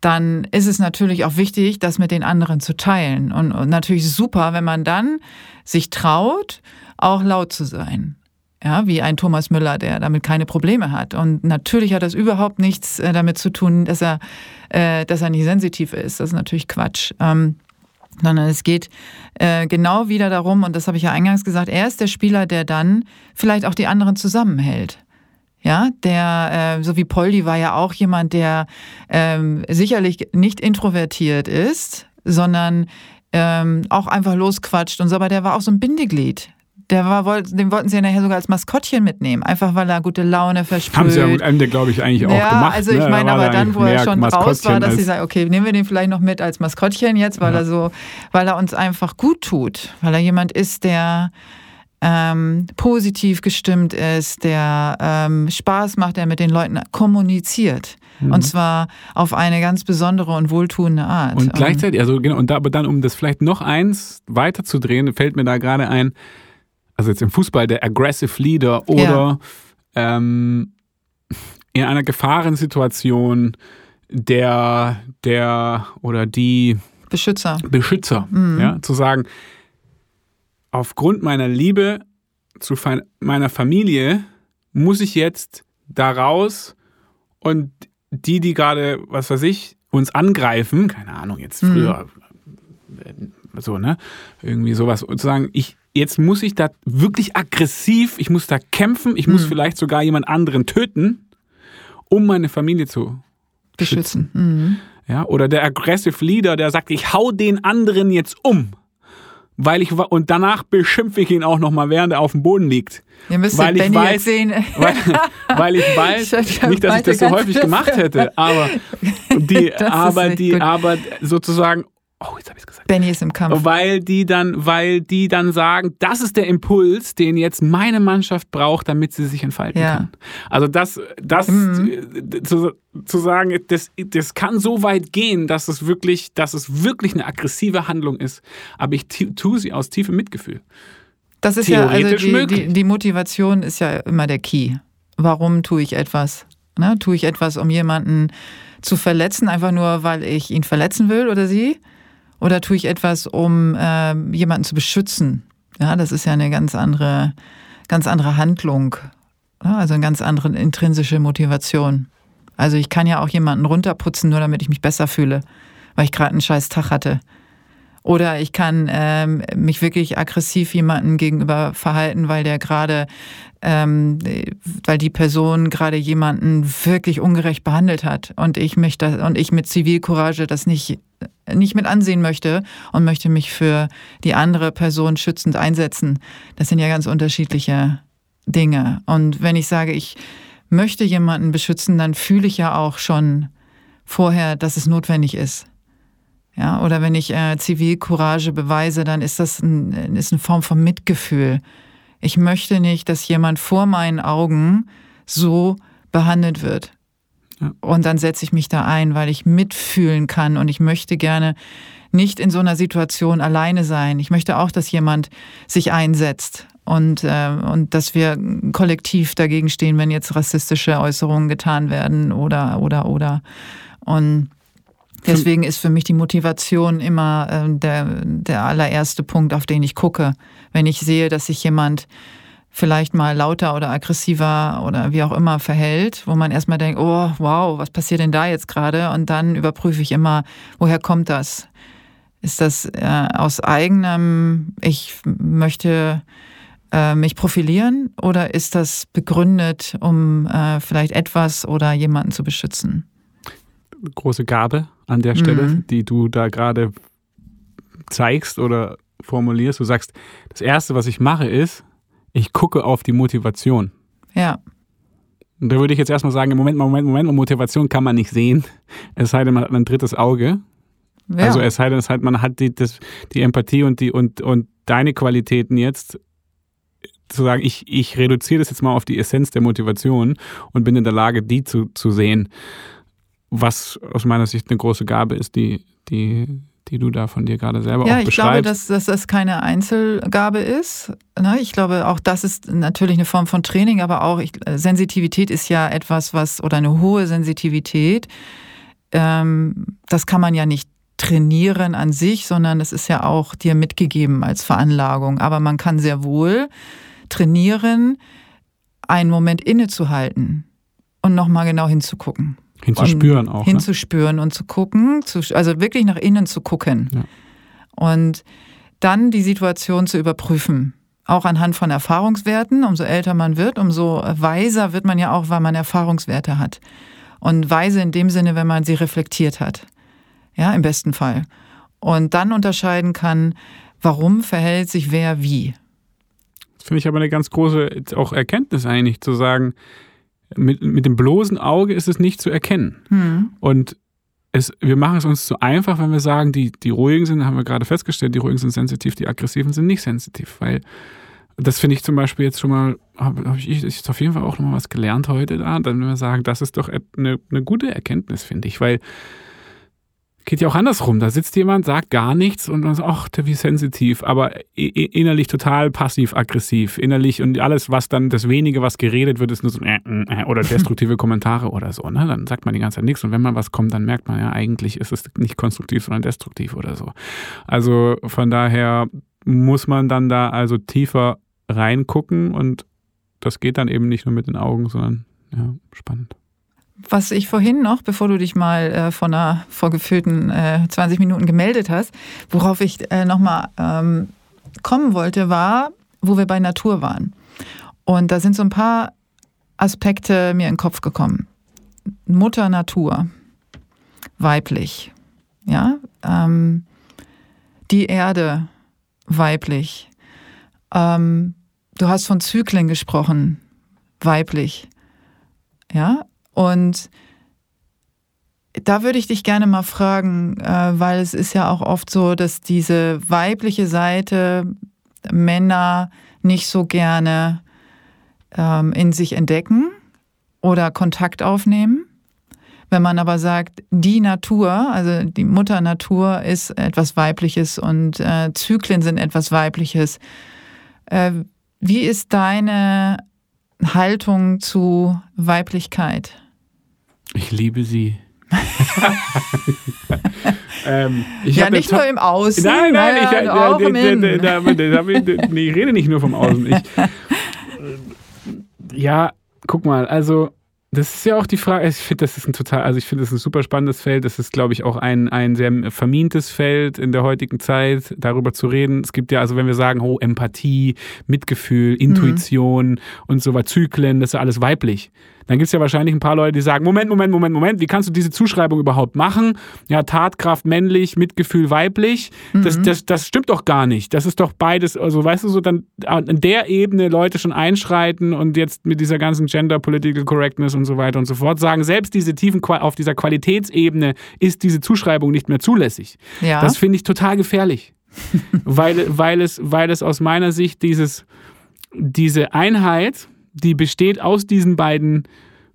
dann ist es natürlich auch wichtig, das mit den anderen zu teilen. Und, und natürlich super, wenn man dann sich traut, auch laut zu sein. Ja, wie ein Thomas Müller, der damit keine Probleme hat. Und natürlich hat das überhaupt nichts äh, damit zu tun, dass er, äh, dass er nicht sensitiv ist. Das ist natürlich Quatsch. Ähm, sondern es geht äh, genau wieder darum, und das habe ich ja eingangs gesagt, er ist der Spieler, der dann vielleicht auch die anderen zusammenhält. Ja, der, äh, so wie Poldi war ja auch jemand, der ähm, sicherlich nicht introvertiert ist, sondern ähm, auch einfach losquatscht und so, aber der war auch so ein Bindeglied. Der war, den wollten sie ja nachher sogar als Maskottchen mitnehmen, einfach weil er gute Laune versprüht. Haben sie ja am Ende, glaube ich, eigentlich auch ja, gemacht. Also ich ne? meine, aber dann, wo er schon raus war, dass sie sagen, okay, nehmen wir den vielleicht noch mit als Maskottchen jetzt, weil ja. er so, weil er uns einfach gut tut, weil er jemand ist, der ähm, positiv gestimmt ist, der ähm, Spaß macht, der mit den Leuten kommuniziert. Mhm. Und zwar auf eine ganz besondere und wohltuende Art. Und gleichzeitig, also genau, und da, aber dann, um das vielleicht noch eins weiterzudrehen, fällt mir da gerade ein, also jetzt im Fußball der Aggressive Leader oder ja. ähm, in einer Gefahrensituation der, der oder die Beschützer. Beschützer, mhm. ja, zu sagen, aufgrund meiner Liebe zu meiner Familie muss ich jetzt da raus und die, die gerade, was weiß ich, uns angreifen, keine Ahnung, jetzt Mhm. früher, äh, so, ne? Irgendwie sowas. Und zu sagen, ich, jetzt muss ich da wirklich aggressiv, ich muss da kämpfen, ich Mhm. muss vielleicht sogar jemand anderen töten, um meine Familie zu Beschützen. Mhm. ja, oder der Aggressive Leader, der sagt, ich hau den anderen jetzt um. Weil ich und danach beschimpfe ich ihn auch noch mal, während er auf dem Boden liegt. Ihr müsstet Weil ich Benny weiß- sehen. Weil, weil ich weiß, Ich nicht, dass ich das so häufig gemacht hätte, aber die, aber die, aber sozusagen, oh, jetzt habe ich es gesagt. Benny ist im Kampf. Weil die dann, weil die dann sagen, das ist der Impuls, den jetzt meine Mannschaft braucht, damit sie sich entfalten Ja. kann. Also das, das äh, zu, zu sagen, das, das kann so weit gehen, dass es wirklich, dass es wirklich eine aggressive Handlung ist. Aber ich tu- tue sie aus tiefem Mitgefühl. Das ist ja, also die, möglich. die, die Motivation ist ja immer der Key. Warum tue ich etwas? Ne? Tue ich etwas, um jemanden zu verletzen, einfach nur, weil ich ihn verletzen will oder sie? Oder tue ich etwas, um äh, jemanden zu beschützen? Ja, das ist ja eine ganz andere, ganz andere Handlung. Ja, also eine ganz andere intrinsische Motivation. Also ich kann ja auch jemanden runterputzen, nur damit ich mich besser fühle, weil ich gerade einen scheiß Tag hatte. Oder ich kann ähm, mich wirklich aggressiv jemandem gegenüber verhalten, weil der gerade, ähm, weil die Person gerade jemanden wirklich ungerecht behandelt hat und ich mich das, und ich mit Zivilcourage das nicht nicht mit ansehen möchte und möchte mich für die andere Person schützend einsetzen. Das sind ja ganz unterschiedliche Dinge. Und wenn ich sage, ich möchte jemanden beschützen, dann fühle ich ja auch schon vorher, dass es notwendig ist. Ja, oder wenn ich äh, Zivilcourage beweise, dann ist das ein, ist eine Form von Mitgefühl. Ich möchte nicht, dass jemand vor meinen Augen so behandelt wird. Ja. Und dann setze ich mich da ein, weil ich mitfühlen kann und ich möchte gerne nicht in so einer Situation alleine sein. Ich möchte auch, dass jemand sich einsetzt und, äh, und dass wir kollektiv dagegen stehen, wenn jetzt rassistische Äußerungen getan werden oder, oder, oder. Und Deswegen ist für mich die Motivation immer äh, der, der allererste Punkt, auf den ich gucke. Wenn ich sehe, dass sich jemand vielleicht mal lauter oder aggressiver oder wie auch immer verhält, wo man erstmal denkt, oh, wow, was passiert denn da jetzt gerade? Und dann überprüfe ich immer, woher kommt das? Ist das äh, aus eigenem, ich möchte äh, mich profilieren oder ist das begründet, um äh, vielleicht etwas oder jemanden zu beschützen? Große Gabe an der Stelle, Mhm. die du da gerade zeigst oder formulierst. Du sagst, das Erste, was ich mache, ist, ich gucke auf die Motivation. Ja, Und da würde ich jetzt erstmal sagen, Moment, Moment, Moment, Motivation kann man nicht sehen. Es sei denn, man hat ein drittes Auge. ja. Also es sei denn, es halt, man hat die, das, die Empathie und die und, und deine Qualitäten jetzt zu sagen, ich, ich reduziere das jetzt mal auf die Essenz der Motivation und bin in der Lage, die zu, zu sehen, was aus meiner Sicht eine große Gabe ist, die, die, die du da von dir gerade selber Ja, auch ich beschreibst. glaube, dass, dass das keine Einzelgabe ist. Ne? Ich glaube, auch das ist natürlich eine Form von Training, aber auch ich, äh, Sensitivität ist ja etwas, was, oder eine hohe Sensitivität, ähm, das kann man ja nicht trainieren an sich, sondern es ist ja auch dir mitgegeben als Veranlagung. Aber man kann sehr wohl trainieren, einen Moment innezuhalten und nochmal genau hinzugucken. Hinzuspüren auch. Ne? Hinzuspüren und zu gucken, zu, also wirklich nach innen zu gucken. Ja. Und dann die Situation zu überprüfen. Auch anhand von Erfahrungswerten. Umso älter man wird, umso weiser wird man ja auch, weil man Erfahrungswerte hat. Und weise in dem Sinne, wenn man sie reflektiert hat. Ja, im besten Fall. Und dann unterscheiden kann, warum verhält sich wer wie. Das finde ich aber eine ganz große auch Erkenntnis eigentlich, zu sagen, mit, mit dem bloßen Auge ist es nicht zu erkennen. Hm. Und es, wir machen es uns zu einfach, wenn wir sagen, die, die ruhigen sind, haben wir gerade festgestellt, die ruhigen sind sensitiv, die aggressiven sind nicht sensitiv, weil das finde ich zum Beispiel jetzt schon mal, habe hab ich, ich auf jeden Fall auch nochmal was gelernt heute da, dann wenn wir sagen, das ist doch eine, eine gute Erkenntnis, finde ich, weil geht ja auch andersrum. Da sitzt jemand, sagt gar nichts und man sagt, ach, wie sensitiv, aber innerlich total passiv-aggressiv. Innerlich und alles, was dann, das wenige, was geredet wird, ist nur so äh, äh, oder destruktive Kommentare oder so. Ne? Dann sagt man die ganze Zeit nichts und wenn mal was kommt, dann merkt man ja, eigentlich ist es nicht konstruktiv, sondern destruktiv oder so. Also von daher muss man dann da also tiefer reingucken und das geht dann eben nicht nur mit den Augen, sondern ja, spannend. Was ich vorhin noch, bevor du dich mal äh, von einer vorgefüllten äh, 20 Minuten gemeldet hast, worauf ich äh, nochmal ähm, kommen wollte, war, wo wir bei Natur waren. Und da sind so ein paar Aspekte mir in den Kopf gekommen. Mutter Natur, weiblich, ja, ähm, die Erde, weiblich. Ähm, du hast von Zyklen gesprochen, weiblich, ja, und da würde ich dich gerne mal fragen, äh, weil es ist ja auch oft so, dass diese weibliche Seite Männer nicht so gerne ähm, in sich entdecken oder Kontakt aufnehmen. Wenn man aber sagt, die Natur, also die Mutter Natur ist etwas Weibliches und äh, Zyklen sind etwas Weibliches. Äh, wie ist deine Haltung zu Weiblichkeit? Ich liebe sie. ähm, ja, nicht nur im Außen. Nein, nein, ich, äh, auch im Innen. ich rede nicht nur vom Außen. Ich, ja, guck mal, also das ist ja auch die Frage, ich finde, das ist ein total, also ich finde, das ist ein super spannendes Feld. Das ist, glaube ich, auch ein, ein sehr vermintes Feld in der heutigen Zeit, darüber zu reden. Es gibt ja, also wenn wir sagen, oh, Empathie, Mitgefühl, Intuition mhm. und so weiter, Zyklen, das ist ja alles weiblich dann gibt es ja wahrscheinlich ein paar Leute, die sagen, Moment, Moment, Moment, Moment, wie kannst du diese Zuschreibung überhaupt machen? Ja, Tatkraft männlich, Mitgefühl weiblich. Mhm. Das, das, das stimmt doch gar nicht. Das ist doch beides, also weißt du, so dann an der Ebene Leute schon einschreiten und jetzt mit dieser ganzen Gender Political Correctness und so weiter und so fort sagen, selbst diese tiefen, auf dieser Qualitätsebene ist diese Zuschreibung nicht mehr zulässig. Ja. Das finde ich total gefährlich. weil, weil, es, weil es aus meiner Sicht dieses, diese Einheit, die besteht aus diesen beiden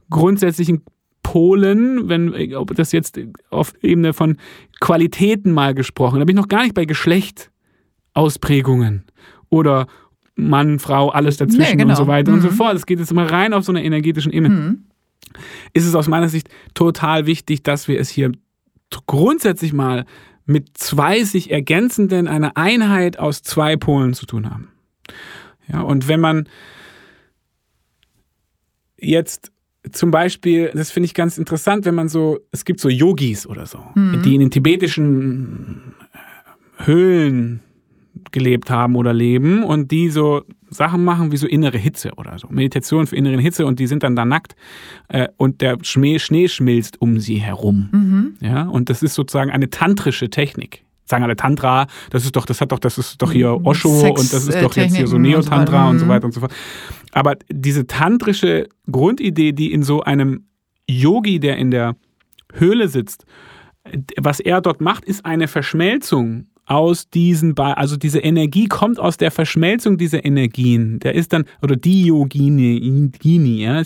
grundsätzlichen Polen, wenn ob das jetzt auf Ebene von Qualitäten mal gesprochen, da bin ich noch gar nicht bei Geschlechtausprägungen oder Mann, Frau, alles dazwischen nee, genau. und so weiter mhm. und so fort. Es geht jetzt immer rein auf so einer energetischen Ebene. Mhm. Ist es aus meiner Sicht total wichtig, dass wir es hier grundsätzlich mal mit zwei sich ergänzenden, einer Einheit aus zwei Polen zu tun haben. Ja, und wenn man jetzt zum Beispiel, das finde ich ganz interessant, wenn man so, es gibt so Yogis oder so, mhm. die in den tibetischen äh, Höhlen gelebt haben oder leben und die so Sachen machen wie so innere Hitze oder so. Meditation für innere Hitze und die sind dann da nackt äh, und der Schnee, Schnee schmilzt um sie herum. Mhm. Ja, und das ist sozusagen eine tantrische Technik sagen alle Tantra, das ist doch, das hat doch, das ist doch hier mhm. Osho Sex, und das ist doch jetzt hier so Neo-Tantra und so, und so weiter und so fort. Aber diese tantrische Grundidee, die in so einem Yogi, der in der Höhle sitzt, was er dort macht, ist eine Verschmelzung aus diesen, also diese Energie kommt aus der Verschmelzung dieser Energien. Der ist dann, oder Diogini, ja,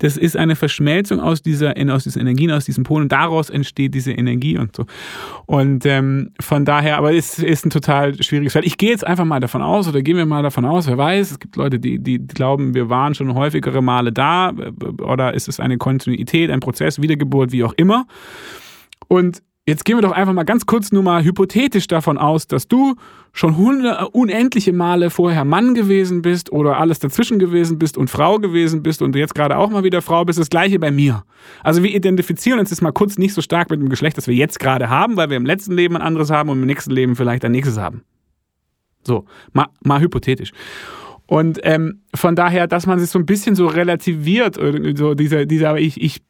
das ist eine Verschmelzung aus dieser, aus diesen Energien, aus diesen Polen. Daraus entsteht diese Energie und so. Und ähm, von daher, aber es ist ein total schwieriges Feld. Ich gehe jetzt einfach mal davon aus, oder gehen wir mal davon aus, wer weiß, es gibt Leute, die, die glauben, wir waren schon häufigere Male da, oder ist es eine Kontinuität, ein Prozess, Wiedergeburt, wie auch immer. Und Jetzt gehen wir doch einfach mal ganz kurz nur mal hypothetisch davon aus, dass du schon unendliche Male vorher Mann gewesen bist oder alles dazwischen gewesen bist und Frau gewesen bist und jetzt gerade auch mal wieder Frau bist. Das gleiche bei mir. Also wir identifizieren uns jetzt mal kurz nicht so stark mit dem Geschlecht, das wir jetzt gerade haben, weil wir im letzten Leben ein anderes haben und im nächsten Leben vielleicht ein nächstes haben. So, mal, mal hypothetisch. Und ähm, von daher, dass man sich so ein bisschen so relativiert, so dieser, dieser ich, ich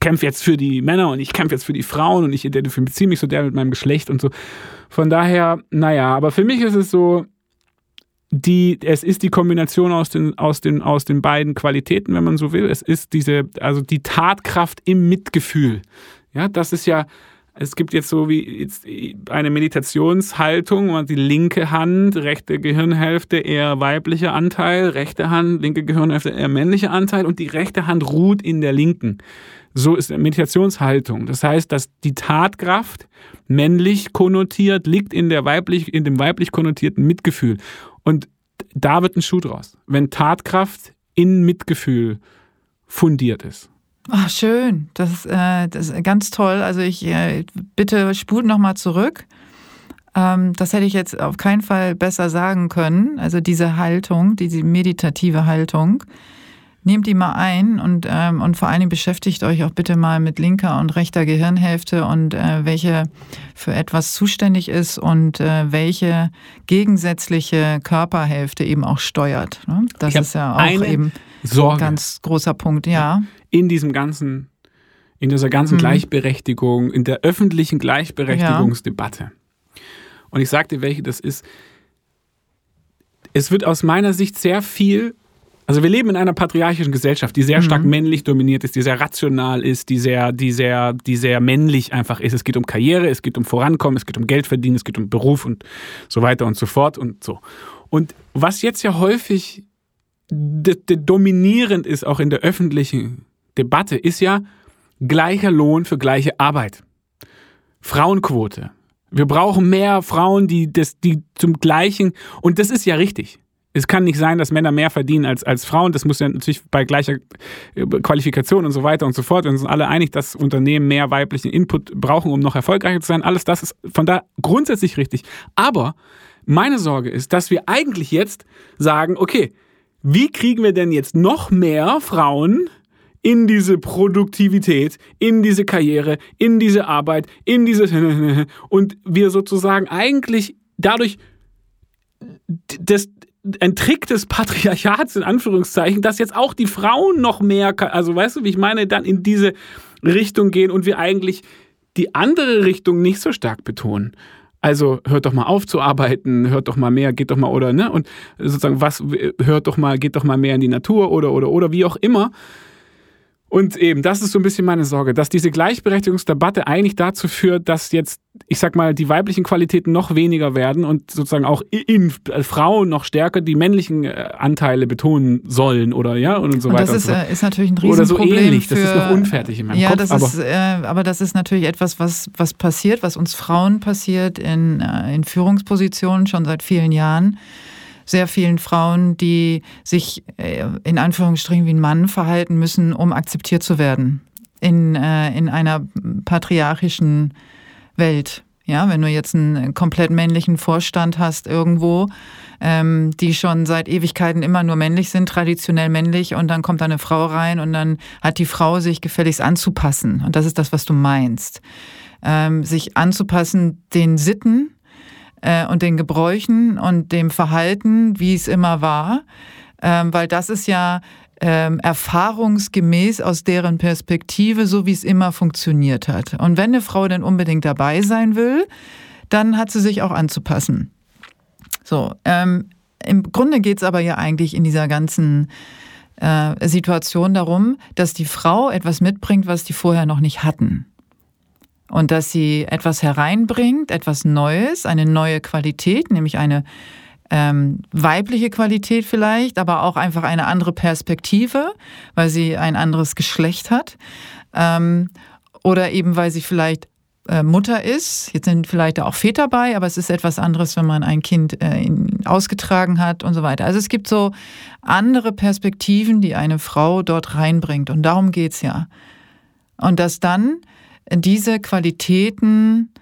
kämpfe jetzt für die Männer und ich kämpfe jetzt für die Frauen und ich identifiziere mich so der mit meinem Geschlecht und so. Von daher, naja, aber für mich ist es so, die, es ist die Kombination aus den, aus, den, aus den beiden Qualitäten, wenn man so will. Es ist diese, also die Tatkraft im Mitgefühl. Ja, das ist ja, es gibt jetzt so wie jetzt eine Meditationshaltung, wo man die linke Hand, rechte Gehirnhälfte eher weiblicher Anteil, rechte Hand, linke Gehirnhälfte eher männlicher Anteil und die rechte Hand ruht in der linken. So ist eine Meditationshaltung. Das heißt, dass die Tatkraft männlich konnotiert liegt in der weiblich, in dem weiblich konnotierten Mitgefühl. Und da wird ein Schuh draus. Wenn Tatkraft in Mitgefühl fundiert ist. Ach, schön. Das ist, äh, das ist ganz toll. Also ich äh, bitte spult nochmal zurück. Ähm, das hätte ich jetzt auf keinen Fall besser sagen können. Also diese Haltung, diese meditative Haltung, nehmt die mal ein und, ähm, und vor allen Dingen beschäftigt euch auch bitte mal mit linker und rechter Gehirnhälfte und äh, welche für etwas zuständig ist und äh, welche gegensätzliche Körperhälfte eben auch steuert. Ne? Das ist ja auch eben Sorge. ein ganz großer Punkt, ja. In diesem ganzen, in dieser ganzen mhm. Gleichberechtigung, in der öffentlichen Gleichberechtigungsdebatte. Ja. Und ich sagte, welche das ist. Es wird aus meiner Sicht sehr viel also wir leben in einer patriarchischen Gesellschaft, die sehr stark mhm. männlich dominiert ist, die sehr rational ist, die sehr, die sehr, die sehr männlich einfach ist. Es geht um Karriere, es geht um Vorankommen, es geht um Geld verdienen, es geht um Beruf und so weiter und so fort und so. Und was jetzt ja häufig dominierend ist, auch in der öffentlichen Debatte, ist ja gleicher Lohn für gleiche Arbeit. Frauenquote. Wir brauchen mehr Frauen, die, das, die zum gleichen, und das ist ja richtig es kann nicht sein, dass Männer mehr verdienen als, als Frauen. Das muss ja natürlich bei gleicher äh, Qualifikation und so weiter und so fort. Wir sind alle einig, dass Unternehmen mehr weiblichen Input brauchen, um noch erfolgreicher zu sein. Alles das ist von da grundsätzlich richtig. Aber meine Sorge ist, dass wir eigentlich jetzt sagen, okay, wie kriegen wir denn jetzt noch mehr Frauen in diese Produktivität, in diese Karriere, in diese Arbeit, in diese und wir sozusagen eigentlich dadurch das, ein Trick des Patriarchats, in Anführungszeichen, dass jetzt auch die Frauen noch mehr, also weißt du, wie ich meine, dann in diese Richtung gehen und wir eigentlich die andere Richtung nicht so stark betonen. Also hört doch mal auf zu arbeiten, hört doch mal mehr, geht doch mal oder ne und sozusagen was hört doch mal, geht doch mal mehr in die Natur oder oder oder wie auch immer. Und eben, das ist so ein bisschen meine Sorge, dass diese Gleichberechtigungsdebatte eigentlich dazu führt, dass jetzt, ich sag mal, die weiblichen Qualitäten noch weniger werden und sozusagen auch in äh, Frauen noch stärker die männlichen äh, Anteile betonen sollen oder ja und so und weiter. Das ist, so. ist natürlich ein Riesenproblem. Oder so ähnlich, für, das ist noch unfertig in meinem ja, Kopf. Das aber, ist, äh, aber das ist natürlich etwas, was, was passiert, was uns Frauen passiert in, äh, in Führungspositionen schon seit vielen Jahren sehr vielen Frauen, die sich äh, in Anführungsstrichen wie ein Mann verhalten müssen, um akzeptiert zu werden in, äh, in einer patriarchischen Welt. Ja, wenn du jetzt einen komplett männlichen Vorstand hast irgendwo, ähm, die schon seit Ewigkeiten immer nur männlich sind, traditionell männlich, und dann kommt da eine Frau rein und dann hat die Frau sich gefälligst anzupassen. Und das ist das, was du meinst. Ähm, sich anzupassen den Sitten äh, und den Gebräuchen und dem Verhalten, wie es immer war, ähm, weil das ist ja ähm, erfahrungsgemäß aus deren Perspektive, so wie es immer funktioniert hat. Und wenn eine Frau denn unbedingt dabei sein will, dann hat sie sich auch anzupassen. So, ähm, im Grunde geht es aber ja eigentlich in dieser ganzen äh, Situation darum, dass die Frau etwas mitbringt, was die vorher noch nicht hatten und dass sie etwas hereinbringt, etwas Neues, eine neue Qualität, nämlich eine ähm, weibliche Qualität vielleicht, aber auch einfach eine andere Perspektive, weil sie ein anderes Geschlecht hat. Ähm, oder eben weil sie vielleicht äh, Mutter ist. Jetzt sind vielleicht auch Väter bei, aber es ist etwas anderes, wenn man ein Kind äh, in, ausgetragen hat und so weiter. Also es gibt so andere Perspektiven, die eine Frau dort reinbringt. Und darum geht's ja. Und dass dann diese Qualitäten,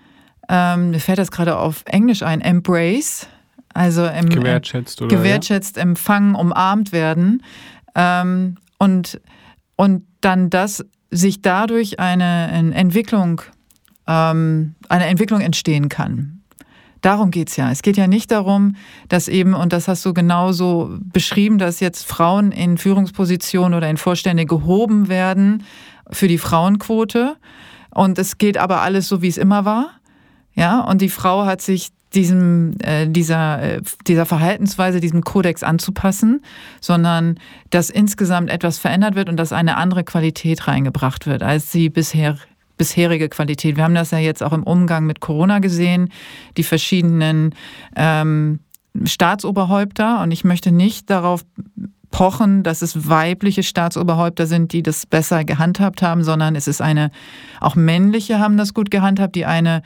ähm, mir fällt das gerade auf Englisch ein, embrace, also im, gewertschätzt, oder, gewertschätzt ja? empfangen, umarmt werden ähm, und, und dann das sich dadurch eine, eine Entwicklung, ähm, eine Entwicklung entstehen kann. Darum geht es ja. Es geht ja nicht darum, dass eben, und das hast du genauso beschrieben, dass jetzt Frauen in Führungspositionen oder in Vorstände gehoben werden für die Frauenquote, und es geht aber alles so, wie es immer war. Ja, und die Frau hat sich diesem, äh, dieser, äh, dieser Verhaltensweise, diesem Kodex anzupassen, sondern dass insgesamt etwas verändert wird und dass eine andere Qualität reingebracht wird, als die bisher bisherige Qualität. Wir haben das ja jetzt auch im Umgang mit Corona gesehen, die verschiedenen ähm, Staatsoberhäupter. Und ich möchte nicht darauf pochen, dass es weibliche Staatsoberhäupter sind, die das besser gehandhabt haben, sondern es ist eine, auch männliche haben das gut gehandhabt, die eine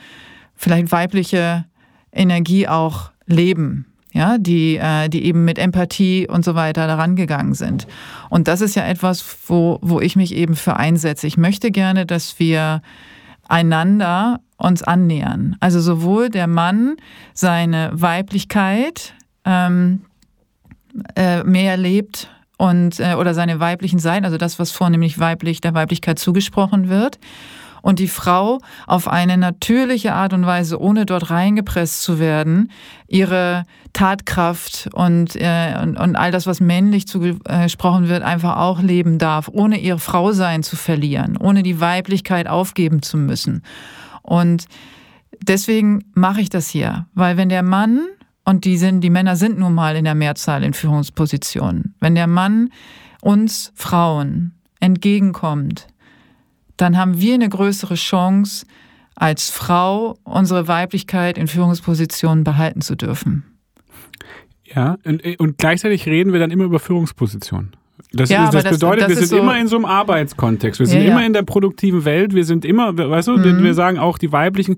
vielleicht weibliche Energie auch leben. Ja, die, äh, die eben mit Empathie und so weiter daran gegangen sind. Und das ist ja etwas, wo, wo ich mich eben für einsetze. Ich möchte gerne, dass wir einander uns annähern. Also sowohl der Mann seine Weiblichkeit ähm, äh, mehr lebt und äh, oder seine weiblichen Seiten, also das, was vornehmlich weiblich der Weiblichkeit zugesprochen wird und die Frau auf eine natürliche Art und Weise, ohne dort reingepresst zu werden, ihre Tatkraft und, äh, und, und all das, was männlich zugesprochen wird, einfach auch leben darf, ohne ihr Frausein zu verlieren, ohne die Weiblichkeit aufgeben zu müssen. Und deswegen mache ich das hier, weil wenn der Mann und die sind, die Männer sind nun mal in der Mehrzahl in Führungspositionen. Wenn der Mann uns Frauen entgegenkommt, dann haben wir eine größere Chance, als Frau unsere Weiblichkeit in Führungspositionen behalten zu dürfen. Ja, und, und gleichzeitig reden wir dann immer über Führungspositionen. Das, ja, ist, das, das bedeutet, das wir sind so immer in so einem Arbeitskontext. Wir sind ja, ja. immer in der produktiven Welt. Wir sind immer, weißt du, mhm. wir sagen auch, die weiblichen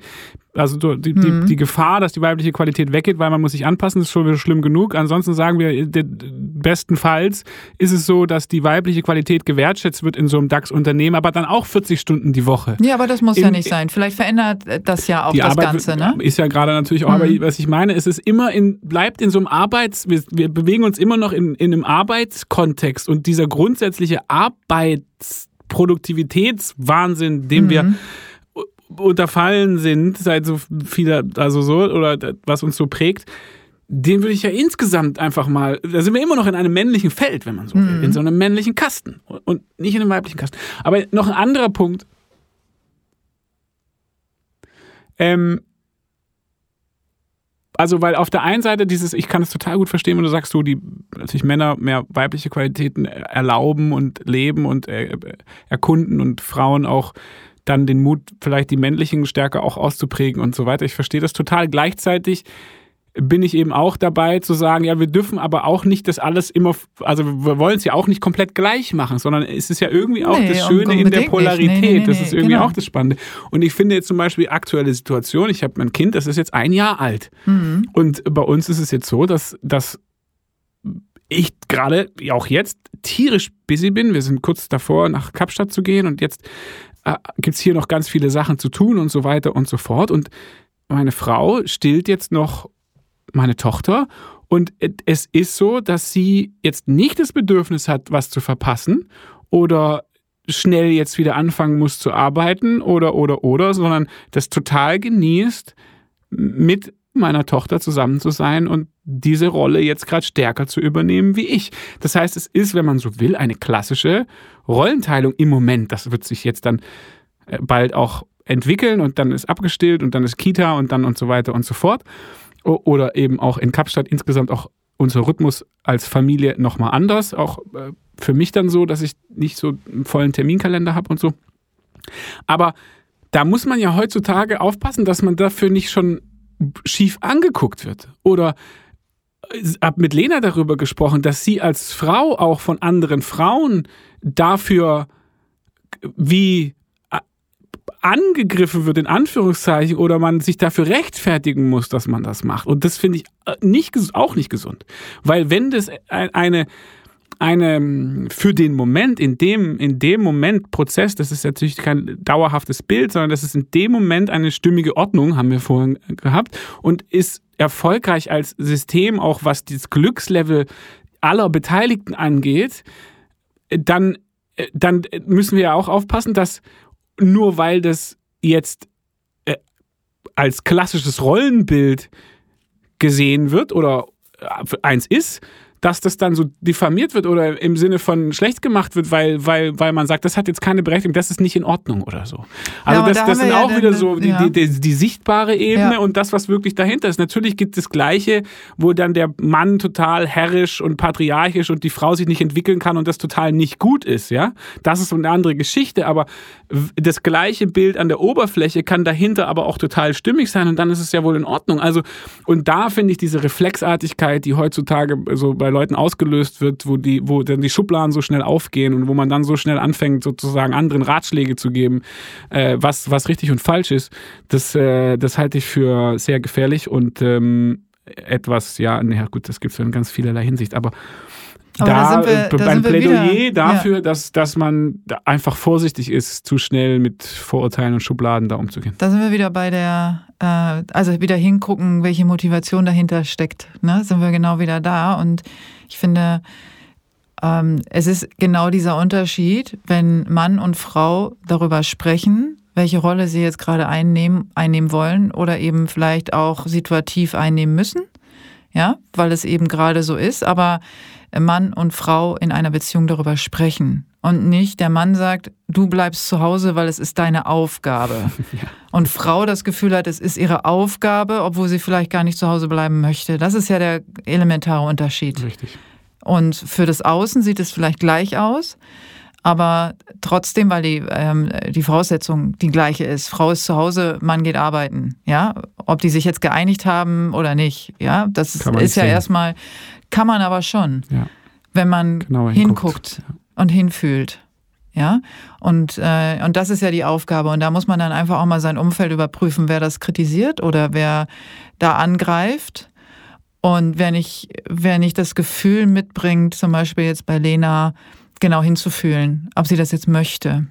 also die, die, mhm. die Gefahr, dass die weibliche Qualität weggeht, weil man muss sich anpassen, ist schon schlimm genug. Ansonsten sagen wir, bestenfalls ist es so, dass die weibliche Qualität gewertschätzt wird in so einem DAX-Unternehmen, aber dann auch 40 Stunden die Woche. Ja, aber das muss in, ja nicht sein. Vielleicht verändert das ja auch das Arbeit Ganze, ne? Ist ja gerade natürlich auch, mhm. aber was ich meine, ist es immer in, bleibt in so einem Arbeits, wir, wir bewegen uns immer noch in, in einem Arbeitskontext und dieser grundsätzliche Arbeitsproduktivitätswahnsinn, den mhm. wir unterfallen sind, seit so viele, also so, oder was uns so prägt, den würde ich ja insgesamt einfach mal, da sind wir immer noch in einem männlichen Feld, wenn man so will, mhm. in so einem männlichen Kasten und nicht in einem weiblichen Kasten. Aber noch ein anderer Punkt. Ähm, also, weil auf der einen Seite dieses, ich kann es total gut verstehen, wenn du sagst, so die natürlich Männer mehr weibliche Qualitäten erlauben und leben und äh, erkunden und Frauen auch dann den Mut, vielleicht die männlichen stärker auch auszuprägen und so weiter. Ich verstehe das total. Gleichzeitig bin ich eben auch dabei zu sagen, ja, wir dürfen aber auch nicht das alles immer, also wir wollen es ja auch nicht komplett gleich machen, sondern es ist ja irgendwie auch nee, das Schöne in der Polarität. Nee, nee, das ist irgendwie genau. auch das Spannende. Und ich finde jetzt zum Beispiel aktuelle Situation, ich habe mein Kind, das ist jetzt ein Jahr alt. Mhm. Und bei uns ist es jetzt so, dass, dass ich gerade, auch jetzt, tierisch busy bin. Wir sind kurz davor, nach Kapstadt zu gehen und jetzt äh, gibt es hier noch ganz viele Sachen zu tun und so weiter und so fort. Und meine Frau stillt jetzt noch meine Tochter und es ist so, dass sie jetzt nicht das Bedürfnis hat, was zu verpassen oder schnell jetzt wieder anfangen muss zu arbeiten oder oder oder, sondern das total genießt, mit meiner Tochter zusammen zu sein und diese Rolle jetzt gerade stärker zu übernehmen wie ich. Das heißt, es ist, wenn man so will, eine klassische Rollenteilung im Moment. Das wird sich jetzt dann äh, bald auch entwickeln und dann ist abgestillt und dann ist Kita und dann und so weiter und so fort. Oder eben auch in Kapstadt insgesamt auch unser Rhythmus als Familie nochmal anders. Auch äh, für mich dann so, dass ich nicht so einen vollen Terminkalender habe und so. Aber da muss man ja heutzutage aufpassen, dass man dafür nicht schon schief angeguckt wird. Oder habe mit Lena darüber gesprochen, dass sie als Frau auch von anderen Frauen dafür wie angegriffen wird, in Anführungszeichen, oder man sich dafür rechtfertigen muss, dass man das macht. Und das finde ich äh, nicht, auch nicht gesund. Weil wenn das eine, eine für den Moment, in dem, in dem Moment Prozess, das ist natürlich kein dauerhaftes Bild, sondern das ist in dem Moment eine stimmige Ordnung, haben wir vorhin gehabt, und ist erfolgreich als System, auch was das Glückslevel aller Beteiligten angeht, dann, dann müssen wir ja auch aufpassen, dass nur weil das jetzt äh, als klassisches Rollenbild gesehen wird oder äh, eins ist, dass das dann so diffamiert wird oder im Sinne von schlecht gemacht wird, weil, weil, weil man sagt, das hat jetzt keine Berechtigung, das ist nicht in Ordnung oder so. Also ja, das, da das sind auch ja wieder so die, ja. die, die, die, sichtbare Ebene und das, was wirklich dahinter ist. Natürlich gibt es das Gleiche, wo dann der Mann total herrisch und patriarchisch und die Frau sich nicht entwickeln kann und das total nicht gut ist, ja. Das ist so eine andere Geschichte, aber das gleiche Bild an der Oberfläche kann dahinter aber auch total stimmig sein und dann ist es ja wohl in Ordnung. Also, und da finde ich diese Reflexartigkeit, die heutzutage so bei Leuten ausgelöst wird, wo die, wo dann die Schubladen so schnell aufgehen und wo man dann so schnell anfängt, sozusagen anderen Ratschläge zu geben, äh, was, was richtig und falsch ist, das, äh, das halte ich für sehr gefährlich und ähm, etwas, ja, naja, gut, das gibt es in ganz vielerlei Hinsicht, aber aber da, da wir, da ein Plädoyer wieder, dafür, ja. dass, dass man einfach vorsichtig ist, zu schnell mit Vorurteilen und Schubladen da umzugehen. Da sind wir wieder bei der, also wieder hingucken, welche Motivation dahinter steckt. Ne? Sind wir genau wieder da. Und ich finde, ähm, es ist genau dieser Unterschied, wenn Mann und Frau darüber sprechen, welche Rolle sie jetzt gerade einnehmen, einnehmen wollen oder eben vielleicht auch situativ einnehmen müssen, ja, weil es eben gerade so ist, aber Mann und Frau in einer Beziehung darüber sprechen und nicht der Mann sagt, du bleibst zu Hause, weil es ist deine Aufgabe. Ja. Und Frau das Gefühl hat, es ist ihre Aufgabe, obwohl sie vielleicht gar nicht zu Hause bleiben möchte. Das ist ja der elementare Unterschied. Richtig. Und für das Außen sieht es vielleicht gleich aus, aber trotzdem, weil die, ähm, die Voraussetzung die gleiche ist. Frau ist zu Hause, Mann geht arbeiten. Ja, ob die sich jetzt geeinigt haben oder nicht. Ja, das ist ja sehen. erstmal, kann man aber schon, ja. wenn man Genauer hinguckt, ja. Und hinfühlt. Ja, und, äh, und das ist ja die Aufgabe. Und da muss man dann einfach auch mal sein Umfeld überprüfen, wer das kritisiert oder wer da angreift. Und wer nicht, wer nicht das Gefühl mitbringt, zum Beispiel jetzt bei Lena, genau hinzufühlen, ob sie das jetzt möchte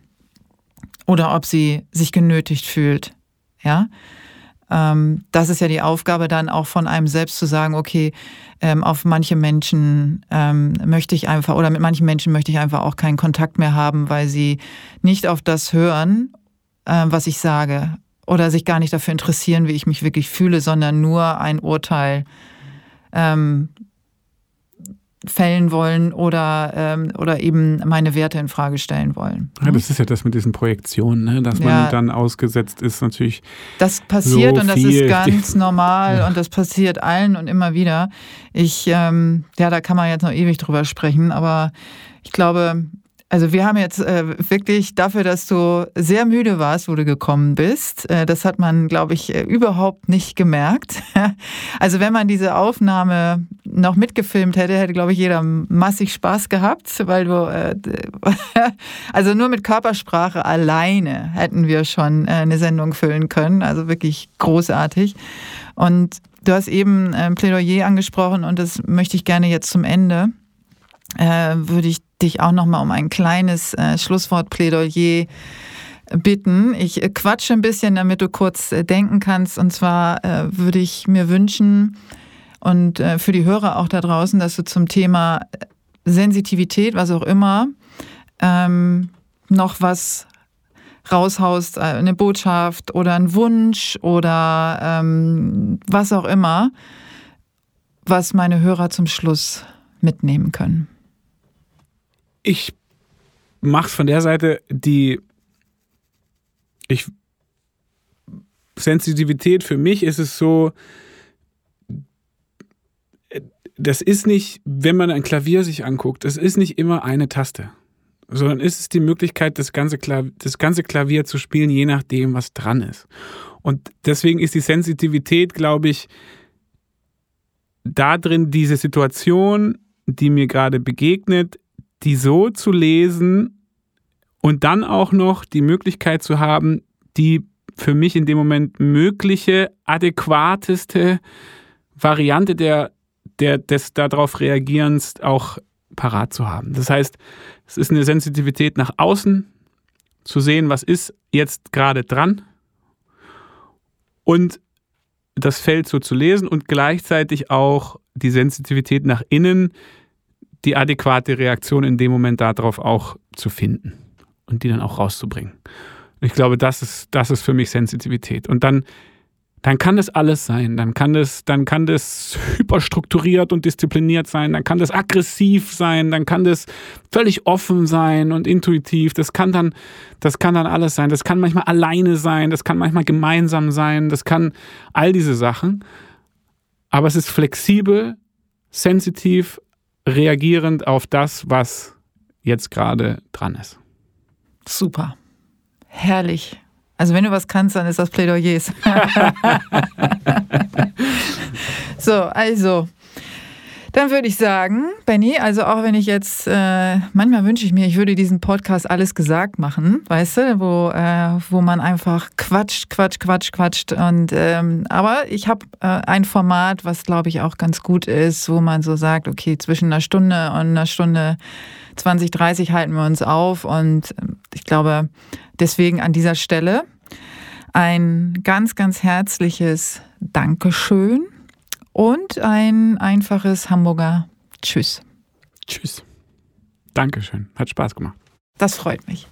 oder ob sie sich genötigt fühlt. Ja, ähm, das ist ja die Aufgabe dann auch von einem selbst zu sagen, okay, ähm, auf manche Menschen ähm, möchte ich einfach oder mit manchen Menschen möchte ich einfach auch keinen Kontakt mehr haben, weil sie nicht auf das hören, äh, was ich sage. Oder sich gar nicht dafür interessieren, wie ich mich wirklich fühle, sondern nur ein Urteil ähm, fällen wollen oder, ähm, oder eben meine Werte in Frage stellen wollen. Ja, das ist ja das mit diesen Projektionen, ne? dass man ja, dann ausgesetzt ist, natürlich. Das passiert so und das ist ganz normal ja. und das passiert allen und immer wieder. Ich, ähm, ja, da kann man jetzt noch ewig drüber sprechen, aber ich glaube, also wir haben jetzt äh, wirklich dafür, dass du sehr müde warst, wo du gekommen bist. Äh, das hat man, glaube ich, äh, überhaupt nicht gemerkt. also wenn man diese Aufnahme noch mitgefilmt hätte, hätte, glaube ich, jeder massig Spaß gehabt, weil du, äh, also nur mit Körpersprache alleine hätten wir schon äh, eine Sendung füllen können. Also wirklich großartig. Und du hast eben äh, Plädoyer angesprochen und das möchte ich gerne jetzt zum Ende würde ich dich auch noch mal um ein kleines äh, Schlusswortplädoyer bitten. Ich äh, quatsche ein bisschen, damit du kurz äh, denken kannst. Und zwar äh, würde ich mir wünschen und für die Hörer auch da draußen, dass du zum Thema Sensitivität, was auch immer, ähm, noch was raushaust, eine Botschaft oder ein Wunsch oder ähm, was auch immer, was meine Hörer zum Schluss mitnehmen können ich mache es von der Seite, die ich Sensitivität für mich ist es so, das ist nicht, wenn man ein Klavier sich anguckt, das ist nicht immer eine Taste, sondern ist es die Möglichkeit, das ganze, Klavier, das ganze Klavier zu spielen, je nachdem, was dran ist. Und deswegen ist die Sensitivität, glaube ich, da drin, diese Situation, die mir gerade begegnet, die so zu lesen und dann auch noch die Möglichkeit zu haben, die für mich in dem Moment mögliche, adäquateste Variante der, der, des darauf Reagierens auch parat zu haben. Das heißt, es ist eine Sensitivität nach außen, zu sehen, was ist jetzt gerade dran und das Feld so zu lesen und gleichzeitig auch die Sensitivität nach innen, die adäquate Reaktion in dem Moment darauf auch zu finden und die dann auch rauszubringen. ich glaube, das ist, das ist für mich Sensitivität. Und dann, dann kann das alles sein. Dann kann das, dann kann das hyperstrukturiert und diszipliniert sein. Dann kann das aggressiv sein. Dann kann das völlig offen sein und intuitiv. Das kann dann, das kann dann alles sein. Das kann manchmal alleine sein. Das kann manchmal gemeinsam sein. Das kann all diese Sachen. Aber es ist flexibel, sensitiv, reagierend auf das, was jetzt gerade dran ist. Super. Herrlich. Also wenn du was kannst, dann ist das Plädoyers. so, also dann würde ich sagen, Benny, also auch wenn ich jetzt, äh, manchmal wünsche ich mir, ich würde diesen Podcast alles gesagt machen, weißt du, wo, äh, wo man einfach quatscht, quatscht, quatscht, quatscht. Und, ähm, aber ich habe äh, ein Format, was glaube ich auch ganz gut ist, wo man so sagt, okay, zwischen einer Stunde und einer Stunde 20, 30 halten wir uns auf. Und ähm, ich glaube, deswegen an dieser Stelle ein ganz, ganz herzliches Dankeschön und ein einfaches Hamburger Tschüss. Tschüss. Dankeschön. Hat Spaß gemacht. Das freut mich.